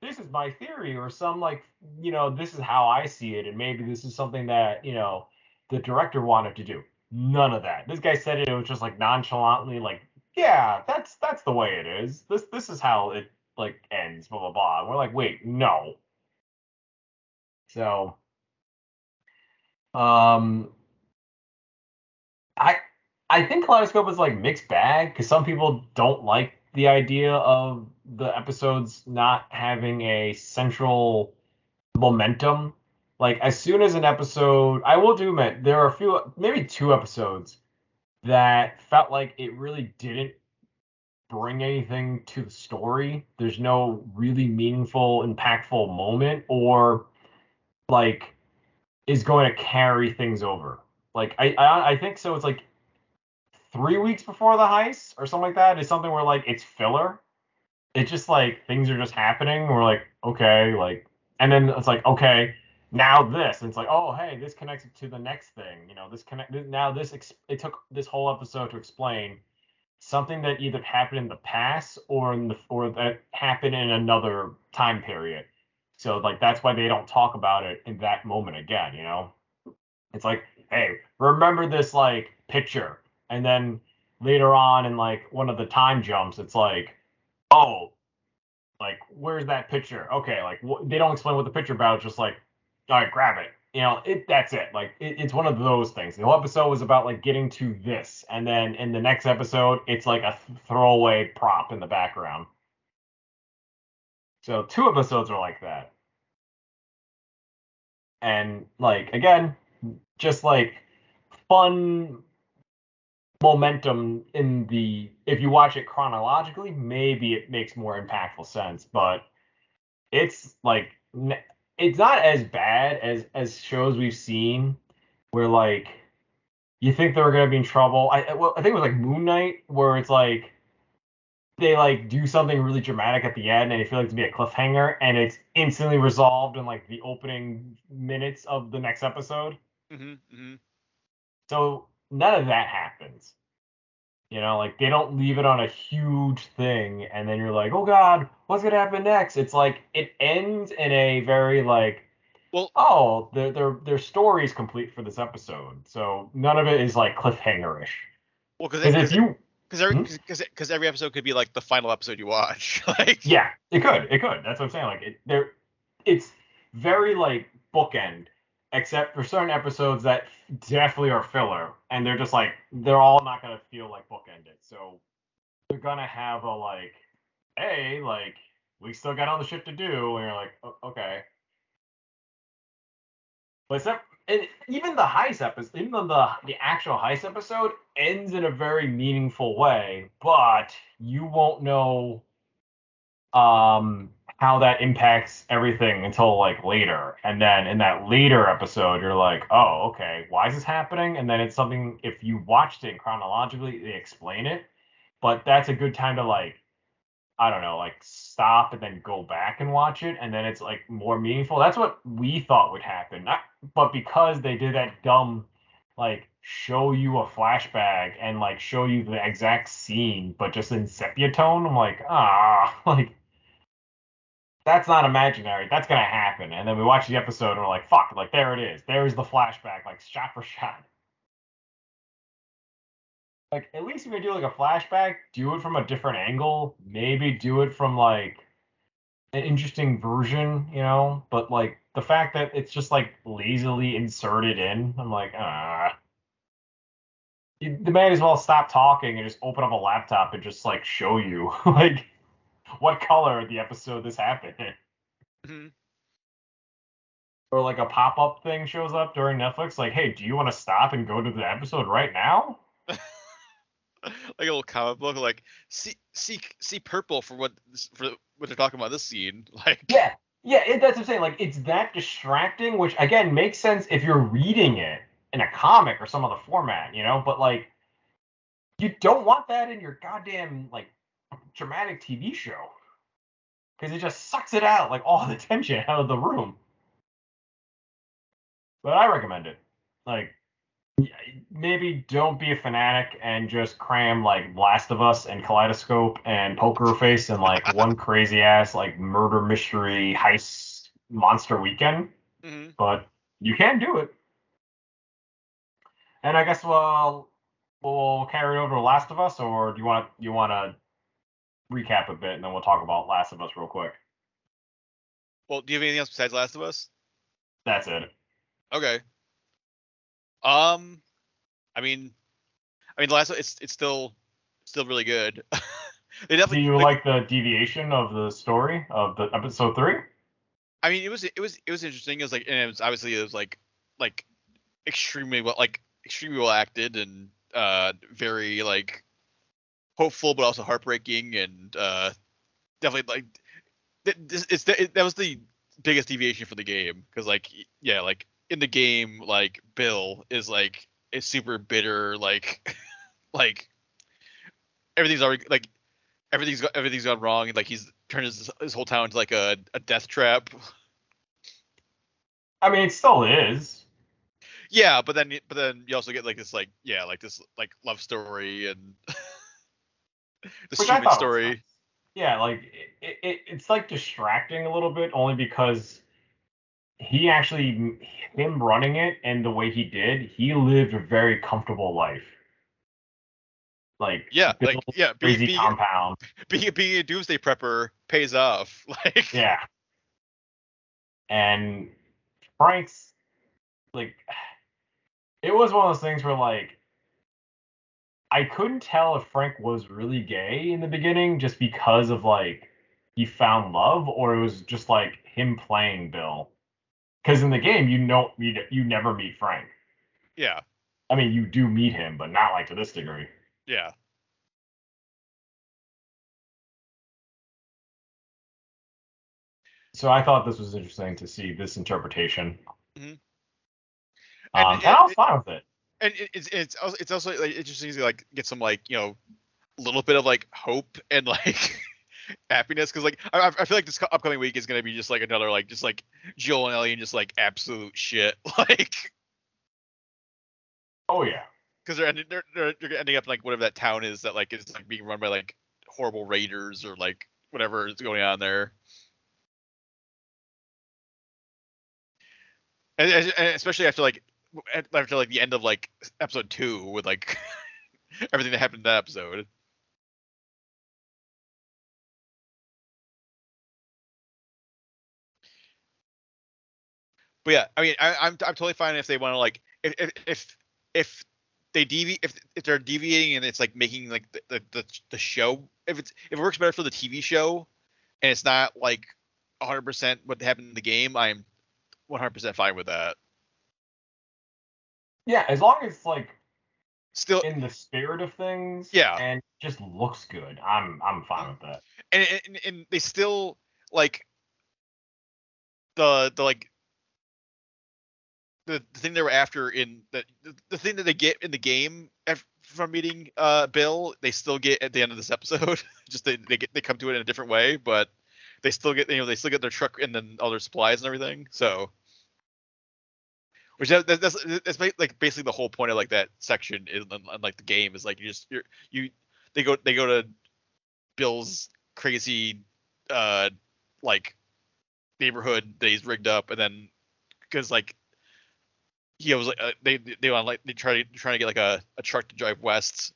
this is my theory or some like you know this is how i see it and maybe this is something that you know the director wanted to do none of that this guy said it it was just like nonchalantly like yeah that's that's the way it is this this is how it like ends blah blah blah and we're like wait no so um i i think kaleidoscope is like mixed bag because some people don't like the idea of the episodes not having a central momentum. Like as soon as an episode, I will do admit there are a few, maybe two episodes that felt like it really didn't bring anything to the story. There's no really meaningful, impactful moment, or like is going to carry things over. Like I, I I think so. It's like three weeks before the heist or something like that. Is something where like it's filler. It's just like things are just happening. We're like okay, like, and then it's like okay, now this. And it's like oh hey, this connects to the next thing. You know, this connect now this. Ex- it took this whole episode to explain something that either happened in the past or in the or that happened in another time period. So like that's why they don't talk about it in that moment again, you know? It's like, hey, remember this like picture. And then later on in like one of the time jumps, it's like, oh, like where's that picture? Okay, like wh- they don't explain what the picture about. It's just like, all right, grab it. You know, it that's it. Like it, it's one of those things. The whole episode was about like getting to this, and then in the next episode, it's like a th- throwaway prop in the background. So two episodes are like that. And like again, just like fun momentum in the if you watch it chronologically, maybe it makes more impactful sense, but it's like it's not as bad as as shows we've seen where like you think they were gonna be in trouble. I well, I think it was like Moon Knight where it's like they like do something really dramatic at the end and you feel like to be a cliffhanger and it's instantly resolved in like the opening minutes of the next episode. hmm hmm So none of that happens. You know, like they don't leave it on a huge thing and then you're like, oh god, what's gonna happen next? It's like it ends in a very like Well, oh, their their their story is complete for this episode. So none of it is like cliffhangerish. well, because if you because every Hmm? because because every episode could be like the final episode you watch. like Yeah, it could. It could. That's what I'm saying. Like it, there, it's very like bookend, except for certain episodes that definitely are filler, and they're just like they're all not gonna feel like bookended. So they're gonna have a like, hey, like we still got all the shit to do, and you're like, "O- okay. But except, even the heist episode, even though the the actual heist episode ends in a very meaningful way, but you won't know um how that impacts everything until like later. And then in that later episode you're like oh okay why is this happening? And then it's something if you watched it chronologically they explain it. But that's a good time to like i don't know like stop and then go back and watch it. And then it's like more meaningful. That's what we thought would happen. Not, but because they did that dumb like show you a flashback and like show you the exact scene but just in sepia tone i'm like ah like that's not imaginary. That's gonna happen. And then we watch the episode and we're like fuck like there it is. There's the flashback like shot for shot. Like at least if you do like a flashback do it from a different angle. Maybe do it from like an interesting version you know? But like the fact that it's just like lazily inserted in i'm like ah. You, they may as well stop talking and just open up a laptop and just like show you. Like what color the episode this happened in. Mhm. Or like a pop up thing shows up during Netflix, like, hey, do you want to stop and go to the episode right now? like a little comic book, like see see see purple for what for what they're talking about this scene. Like Yeah, yeah, it, that's what I'm saying. Like, it's that distracting, which again makes sense if you're reading it in a comic or some other format, you know. But like, you don't want that in your goddamn like dramatic TV show because it just sucks it out, like all the tension out of the room. But I recommend it. Like, maybe don't be a fanatic and just cram like Last of Us and Kaleidoscope and Poker Face and like one crazy ass like murder mystery heist monster weekend. mhm. But you can do it. And I guess we'll we'll carry it over to Last of Us, or do you want you want to recap a bit and then we'll talk about Last of Us real quick. well, do you have anything else besides Last of Us? That's it. Okay. Um, I mean, I mean, the last it's it's still still really good. they Do definitely you like the deviation of the story of the episode three? I mean, it was it was it was interesting. It was like, and it was obviously it was like like extremely well like extremely well acted and uh very like hopeful but also heartbreaking and uh definitely like it's it, that was the biggest deviation for the game because like yeah like in the game like Bill is like is super bitter, like like everything's already like everything's everything's gone wrong, and like he's turned his, his whole town into like a, a death trap. I mean, it still is. Yeah, but then but then you also get like this like yeah like this like love story and this Which I human thought was story. Yeah, like it, it, it's like distracting a little bit only because he actually him running it and the way he did, he lived a very comfortable life. Like Yeah, like yeah, being crazy being, compound. being being a doomsday prepper pays off. Like Yeah. And Frank's like it was one of those things where like I couldn't tell if Frank was really gay in the beginning just because of like he found love or it was just like him playing Bill. Cuz in the game you don't you, you never meet Frank. yeah, I mean you do meet him but not like to this degree. yeah. So I thought this was interesting to see this interpretation. Mm-hmm. Um, And and, I was fine with it. And it, it's it's also it's also like interesting to like get some like you know a little bit of like hope and like happiness because like I, I feel like this upcoming week is gonna be just like another like just like Joel and Ellie and just like absolute shit like Oh yeah. because they're, ending- they're they're they're ending up like whatever that town is that like is like being run by like horrible raiders or like whatever is going on there. And, and and especially after like after like the end of like episode two with like everything that happened in that episode. But yeah, I mean, I, I'm I'm totally fine if they want to like if if if they deviate if if they're deviating and it's like making like the, the the the show if it's if it works better for the TV show and it's not like 100% what happened in the game, I'm 100% fine with that. Yeah, as long as like Still, in the spirit of things. Yeah. And just looks good. I'm I'm fine with that. and, and and they still like the the like the, the thing they were after in the, the the thing that they get in the game from meeting uh Bill they still get at the end of this episode just they they get they come to it in a different way but they still get you know they still get their truck and then all their supplies and everything so which that, that- that's that's like basically the whole point of like that section is in, like the game is like you just you're you they go they go to Bill's crazy uh like neighborhood that he's rigged up and then because like he was like uh, they they want like they try to trying to get like a, a truck to drive west.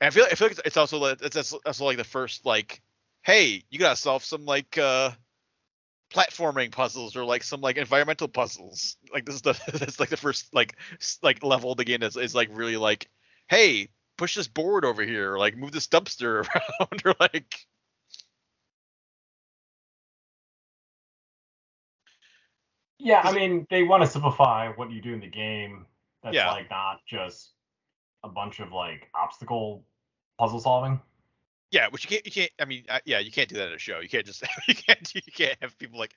And I feel I feel like it's also like it's also like the first like hey you gotta solve some like uh platforming puzzles or like some like environmental puzzles like this is the that's like the first like like level of the game is, is like really like hey push this board over here or like move this dumpster around or like Yeah, I mean they want to simplify what you do in the game. That's Yeah. like not just a bunch of like obstacle puzzle solving. Yeah which you can't you can't i mean uh, yeah you can't do that in a show you can't just you can't you can't have people like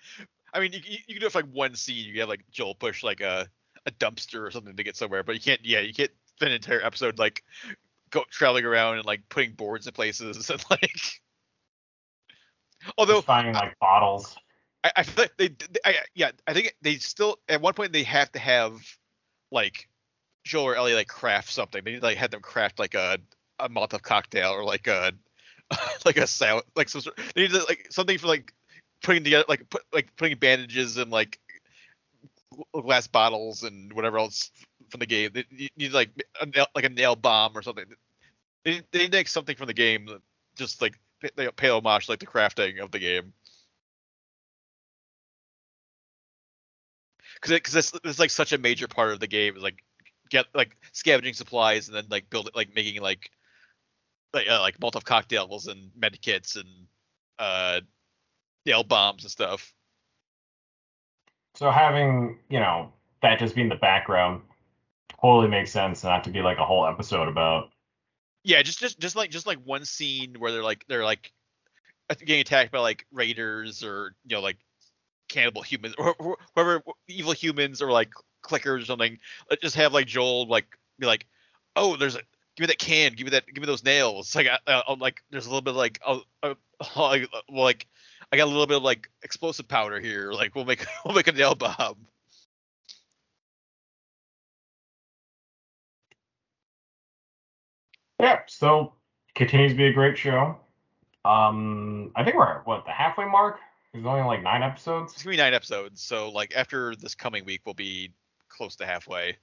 i mean you, you you can do it for like one scene you can have like joel push like a a dumpster or something to get somewhere but you can't yeah you can't spend an entire episode like go traveling around and like putting boards in places and like although Just finding like bottles. I, I feel like they, they I, yeah, I think they still at one point they have to have like Joel or Ellie like craft something. They need to, like have them craft like a a Molotov cocktail or like a like a sound like some sort. They need like something for like putting together like put like putting bandages and like glass bottles and whatever else from the game. They you need like a nail, like a nail bomb or something. They they need something from the game that just like they pay homage like the crafting of the game. because because it's, it's like such a major part of the game is like get like scavenging supplies and then like build it like making like like uh, like Molotov cocktails and med kits and uh nail bombs and stuff. So having, you know, that just being the background totally makes sense not to be like a whole episode about. Yeah, just just just like just like one scene where they're like they're like getting attacked by like raiders or you know like cannibal humans or whoever evil humans or like clickers or something. Just have like Joel like be like, oh, there's a give me that can, give me that, give me those nails. Like, I, I, like there's a little bit of, like, oh, oh, like, well, like I got a little bit of like explosive powder here. Like we'll make we'll make a nail bomb. Yeah, so continues to be a great show. Um, I think we're at what the halfway mark. There's only like nine episodes. It's gonna be nine episodes, so like after this coming week, we'll be close to halfway.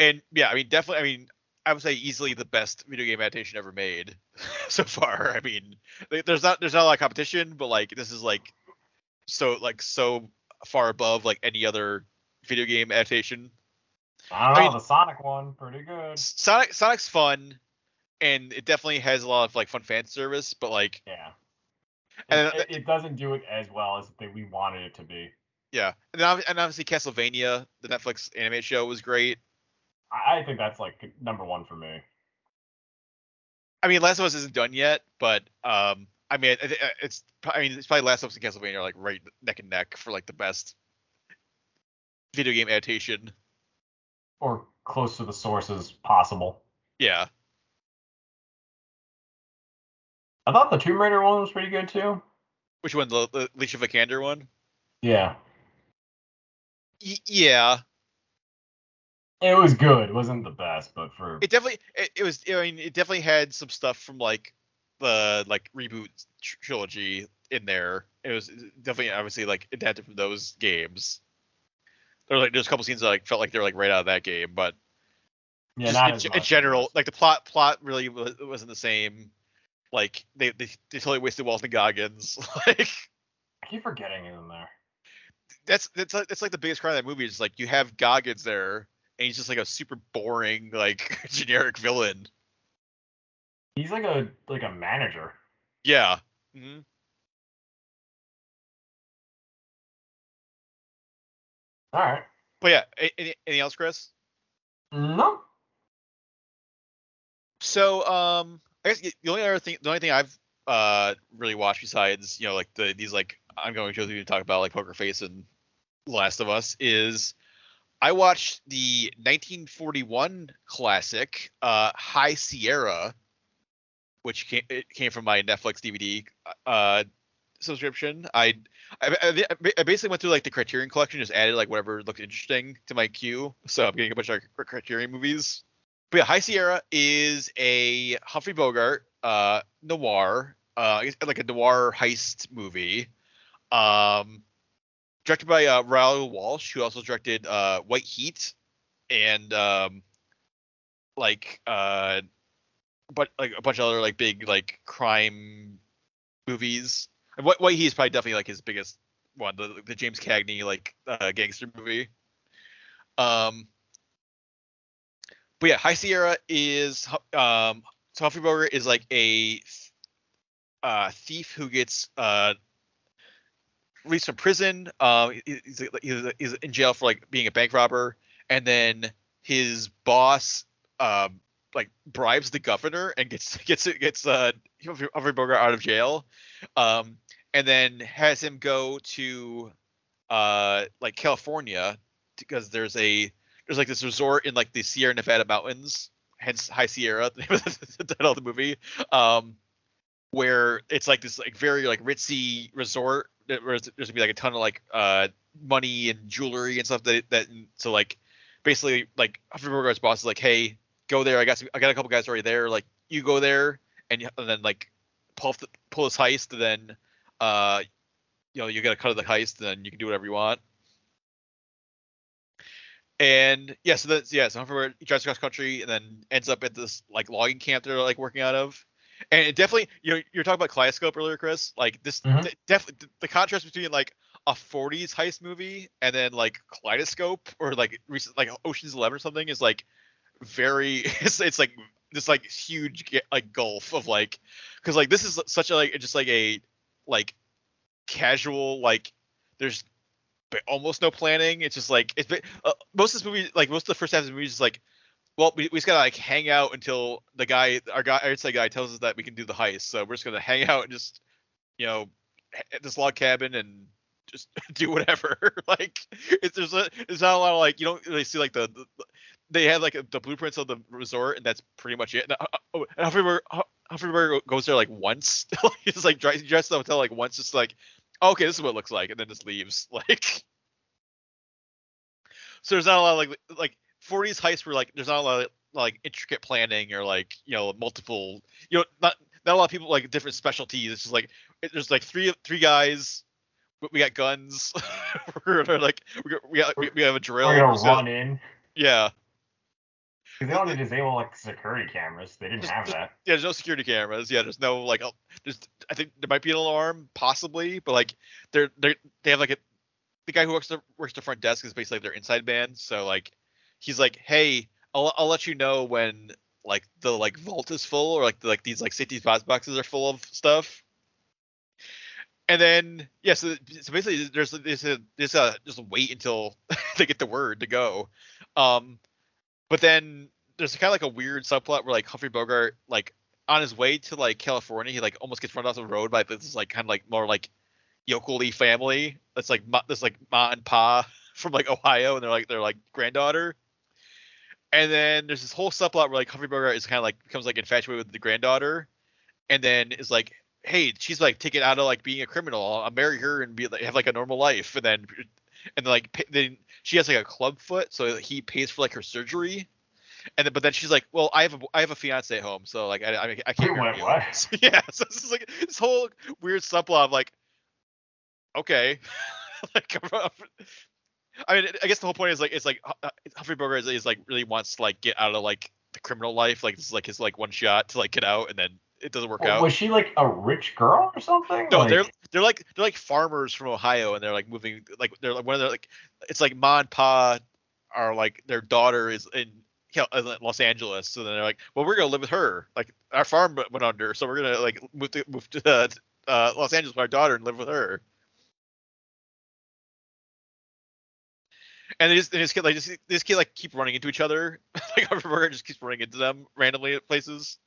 And yeah, I mean, definitely. I mean, I would say easily the best video game adaptation ever made so far. I mean, there's not there's not a lot of competition, but like this is like so like so far above like any other video game adaptation. I don't know. I mean- the Sonic one, pretty good. Sonic Sonic's fun, and it definitely has a lot of like fun fan service, but like Yeah. And It, it, it doesn't do it as well as they, we wanted it to be. yeah, and, then, and obviously Castlevania, the Netflix anime show was great. I, think that's like number one for me. I mean, Last of Us isn't done yet, but um, I mean, it- it's I mean, it's probably Last of Us and Castlevania are like right neck and neck for like the best video game adaptation. Or close to the source as possible. Yeah, I thought the Tomb Raider one was pretty good too. which one? The, the Alicia Vikander one? Yeah. Y- yeah, It was good. It wasn't the best, but for it definitely it, it was. I mean, it definitely had some stuff from like the like reboot trilogy in there. It was definitely obviously like adapted from those games. There were like there's a couple scenes that like felt like they're like right out of that game, but yeah, just in, in general, like the plot plot really wasn't the same. Like they they, they totally wasted Walton Goggins. like I keep forgetting in there. that's that's like, that's like the biggest crime of that movie is like you have Goggins there and he's just like a super boring like generic villain. He's like a like a manager. Yeah. Mm-hmm. All right. But yeah, any, anything else, Chris? No. So um, I guess the only other thing, the only thing I've uh really watched besides you know like the these like ongoing shows we talk about like Poker Face and Last of Us is I watched the 1941 classic uh High Sierra, which came came from my Netflix DVD uh subscription. I I, I I basically went through like the Criterion collection, just added like whatever looked interesting to my queue. So I'm getting a bunch of Criterion movies. But yeah, High Sierra is a Humphrey Bogart uh, noir, uh, like a noir heist movie, um, directed by uh, Walsh, who also directed uh, White Heat and um, like uh, but like a bunch of other like big like crime movies. And White, White Heat is probably definitely like his biggest one, the, the James Cagney like uh, gangster movie. Um, but yeah, High Sierra is um so Humphrey Bogart is like a uh, thief who gets uh released from prison. Um, he's, he's, he's in jail for like being a bank robber, and then his boss um like bribes the governor and gets gets gets uh Humphrey Bogart out of jail, um, and then has him go to uh like California because there's a there's like this resort in like the Sierra Nevada mountains, hence High Sierra, the title of the movie, um, where it's like this like very like ritzy resort where there's gonna be like a ton of like uh money and jewelry and stuff that that so like basically like Humphrey Bogart's boss is like, hey, go there. I got some, I got a couple guys already there. Like you go there and, and then like pull the, pull this heist, then uh you know you get a cut of the heist, and then you can do whatever you want. And yeah, so that's yeah, so Humphrey drives across country and then ends up at this like logging camp they're like working out of. And it definitely, you know, you're talking about Kaleidoscope earlier, Chris. Like this, Mhm. de- definitely the contrast between like a 40s heist movie and then like Kaleidoscope or like recent like Ocean's Eleven or something is like very. It's, it's like this like huge like gulf of like because like this is such a like just like a like casual like there's almost no planning. It's just like it's ba- uh, most of this movie, like most of the first half of the movie, is just like, well, we, we just gotta like hang out until the guy, our guy, our guy, tells us that we can do the heist. So we're just gonna hang out and just, you know, at this log cabin and just do whatever. like it's there's a, there's not a lot of like you don't really see like the, the they have like the blueprints of the resort and that's pretty much it. And, uh, oh, and Humphrey Bogart goes there like once. He's like dressed in the hotel like once, just like oh, okay, this is what it looks like, and then just leaves. Like so there's not a lot of like like 40s heists where like there's not a lot of like intricate planning or like you know multiple you know not not a lot of people like different specialties. It's just like there's like three three guys. We, got guns. we're like we got, we, got, we, have a drill. We're gonna so- run in. yeah. They only disable like security cameras. They didn't Just- have that. Yeah, there's no security cameras. Yeah, there's no like, there's I think there might be an alarm possibly, but like they're they they have like a the guy who works the works the front desk is basically like their inside man. So like he's like, hey, I'll I'll let you know when like the like vault is full or like the, like these like safety deposit boxes are full of stuff. And then yeah, so, so basically there's there's a there's a just wait until they get the word to go. Um, but then there's kind of like a weird subplot where like Humphrey Bogart like on his way to like California, he like almost gets run off the road by this like kind of like more like yokelly family that's like ma- this like ma and pa from like Ohio, and they're like they're like granddaughter. And then there's this whole subplot where like Humphrey Bogart is kind of like becomes like infatuated with the granddaughter, and then is like, hey, she's like taken out of like being a criminal. I'll marry her and be like have like a normal life, and then and then like pa- then she has like a club foot, so he pays for like her surgery. And then, but then she's like, "Well, I have a I have a fiance at home, so like I I, I can't." Wait, you." what? So, yeah, so this is like this whole weird subplot of like, okay, like, I mean, I guess the whole point is like it's like uh, Humphrey Bogart is, is like really wants to like get out of like the criminal life, like this is like his like one shot to like get out, and then it doesn't work out. Was she like a rich girl or something? No, like, they're they're like they're like farmers from Ohio, and they're like moving like they're like one of their like it's like ma and pa are like their daughter is in in Los Angeles, so then they're like, well, we're gonna live with her. Like our farm went under, so we're gonna like move to move to uh, uh, Los Angeles with our daughter and live with her. And they just like just, they like keep running into each other. like Humphrey Bogart just keeps running into them randomly at places.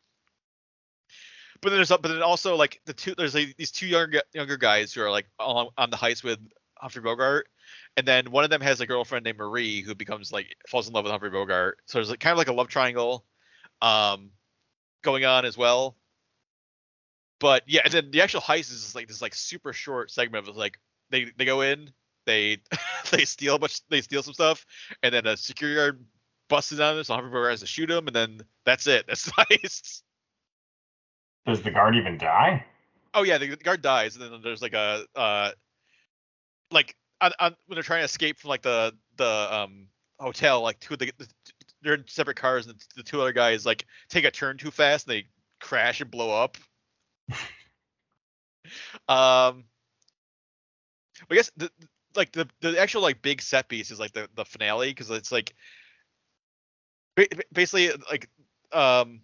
But then there's but then also like the two there's like these two younger younger guys who are like on, on the heist with Humphrey Bogart, and then one of them has a girlfriend named Marie who becomes like falls in love with Humphrey Bogart. So there's like, kind of like a love triangle, um, going on as well. But yeah, and then the actual heist is just like this like super short segment of like they they go in, they they steal a bunch they steal some stuff, and then a security guard busts in on them, so Humphrey Bogart has to shoot him, and then that's it. That's heist. Does the guard even die? Oh yeah, the, the guard dies, and then there's like a uh, like on, on, when they're trying to escape from like the the um hotel, like two of the, the they're in separate cars, and the two other guys like take a turn too fast, and they crash and blow up. um, I guess the like the the actual like big set piece is like the the finale because it's like ba- ba- basically like um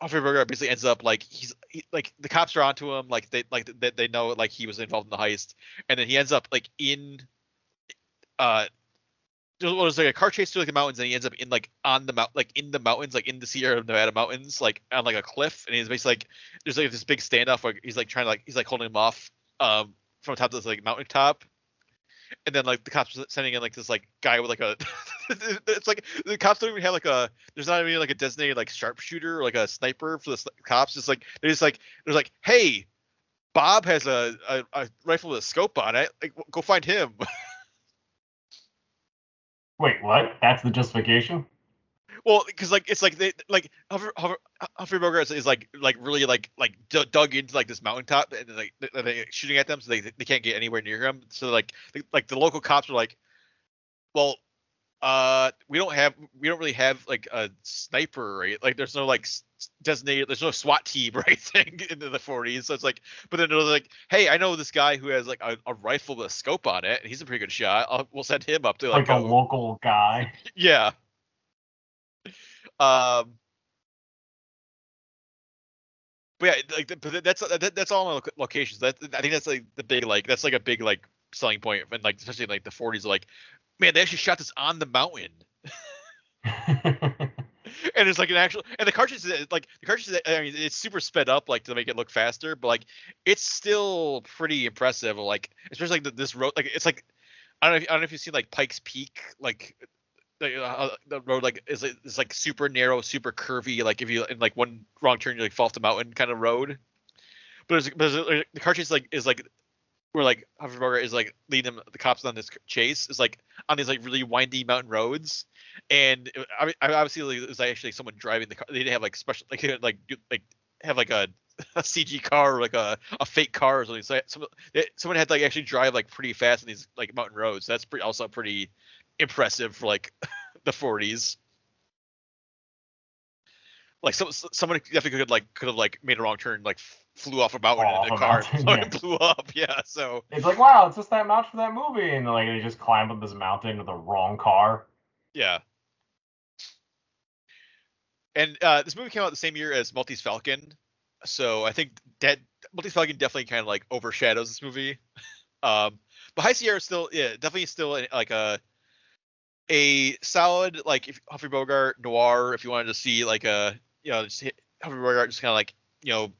Humphrey Bogart basically ends up like he's he, like the cops are onto him like they like they, they know like he was involved in the heist and then he ends up like in uh there was like a car chase through like the mountains and he ends up in like on the mount like in the mountains like in the Sierra Nevada mountains like on like a cliff and he's basically like there's like this big standoff where he's like trying to like he's like holding him off um from top of this like mountain top and then like the cops sending in like this like guy with like a it's like the cops don't even have like a there's not even like a designated like sharpshooter or like a sniper for the cops it's like they're just like they're like hey bob has a, a, a rifle with a scope on it like go find him Wait, what? That's the justification? Well because like it's like they like Humphrey, Bogart is, like like really like like dug into like this mountaintop and like they- they shooting at them so they they can't get anywhere near him so like the, like the local cops are like well uh we don't have we don't really have like a sniper right like there's no like designated there's no SWAT team or anything in the 40s so it's like but then it was like hey I know this guy who has like a, a rifle with a scope on it and he's a pretty good shot I'll, we'll send him up to like, Like a go- local guy. yeah. Um. But yeah, like but that's that, that's all on locations. That I think that's like the big like that's like a big like selling point, and like especially in, like the 40s. Like, man, they actually shot this on the mountain. and it's like an actual and the cartridge is like the cartridge is, I mean it's super sped up like to make it look faster, but like it's still pretty impressive. Like especially like the, this road like it's like I don't know if, I don't know if you've seen like Pikes Peak like the, uh, the road like is is like super narrow, super curvy. Like if you in like one wrong turn you like fall off the mountain kind of road. But, there's, it's, the car chase like is like where like Bogart is like leading them, the cops on this chase is like on these like really windy mountain roads, and I, I obviously like, it was actually someone driving the car. They didn't have like special like like do, like have like a, a CG car or like a, a fake car or something. So someone, someone had to like actually drive like pretty fast in these like mountain roads. So That's pretty also pretty impressive for like the 40s. Like some someone definitely could like could have like made a wrong turn like flew off a mountain Off in a a car mountain, and yeah. blew up. Yeah, so It's like, wow, it's just that mount for that movie, and like they just climb up this mountain with the wrong car. yeah. And uh, this movie came out the same year as Maltese Falcon, so I think that Maltese Falcon definitely kind of like overshadows this movie. Um, but High Sierra is still, yeah, definitely still like a a solid like if Humphrey Bogart noir. If you wanted to see like a you know just Humphrey Bogart just kind of like you know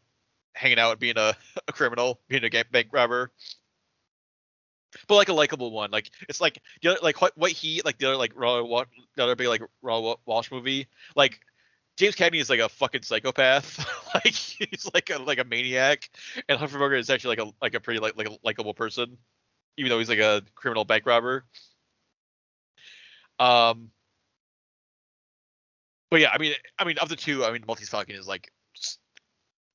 hanging out being a, a criminal, being a bank robber. But like a likable one, like it's like the other, like what, he like the other like Raoul the other big like Raoul Walsh movie, like James Cagney is like a fucking psychopath, like he's like a like a maniac, and Humphrey Bogart is actually like a like a pretty like like a likable person, even though he's like a criminal bank robber. Um, but yeah, I mean, I mean, of the two, I mean, Maltese Falcon is like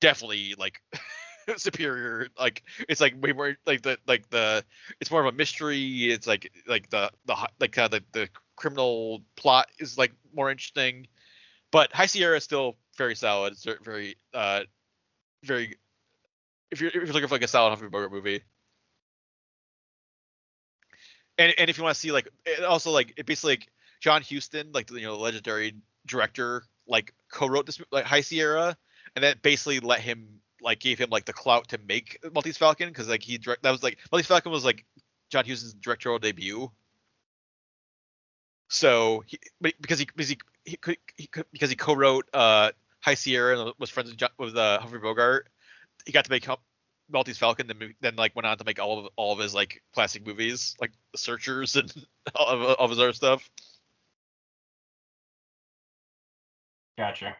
definitely like superior. Like it's like way more like the like the it's more of a mystery. It's like like the the like of the, the criminal plot is like more interesting. But High Sierra is still very solid. It's very uh very if you're if you're looking for like a solid Humphrey Bogart movie. And and if you want to see like also like it basically like John Huston, like you know, legendary director, like co-wrote this like High Sierra, and that basically let him like gave him like the clout to make Maltese Falcon because like he direct that was like Maltese Falcon was like John Huston's directorial debut. So he because he because he, he, could, he could, because he co-wrote uh High Sierra and was friends with, John, with uh, Humphrey Bogart, he got to make Maltese Falcon, then then like went on to make all of all of his like classic movies, like The Searchers and all of, all of his other stuff. Gotcha.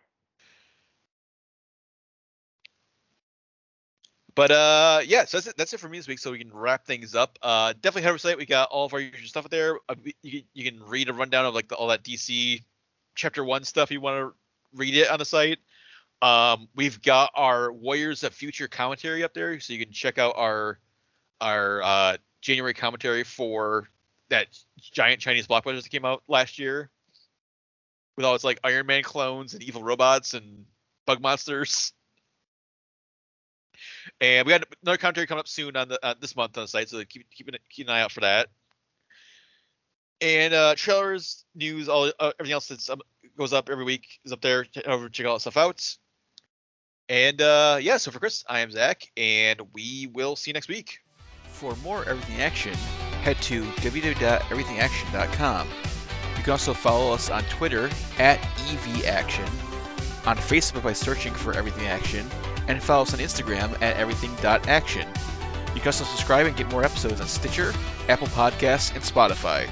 But uh, yeah, so that's it. That's it for me this week. So we can wrap things up. Uh, definitely head over to the site. We got all of our usual stuff up there. Uh, you, can- you can read a rundown of like the, all that DC chapter one stuff. If you want to read it on the site. Um, we've got our Warriors of Future commentary up there, so you can check out our our uh, January commentary for that giant Chinese blockbuster that came out last year, with all its like Iron Man clones and evil robots and bug monsters. And we got another commentary coming up soon on the uh, this month on the site, so keep keep an, keep an eye out for that. And uh, trailers, news, all uh, everything else that um, goes up every week is up there. Over check all that stuff out. And uh, yeah, so for Chris, I am Zach, and we will see you next week. For more Everything Action, head to www.everythingaction.com. You can also follow us on Twitter at EVAction, on Facebook by searching for Everything Action, and follow us on Instagram at everything.action. You can also subscribe and get more episodes on Stitcher, Apple Podcasts, and Spotify.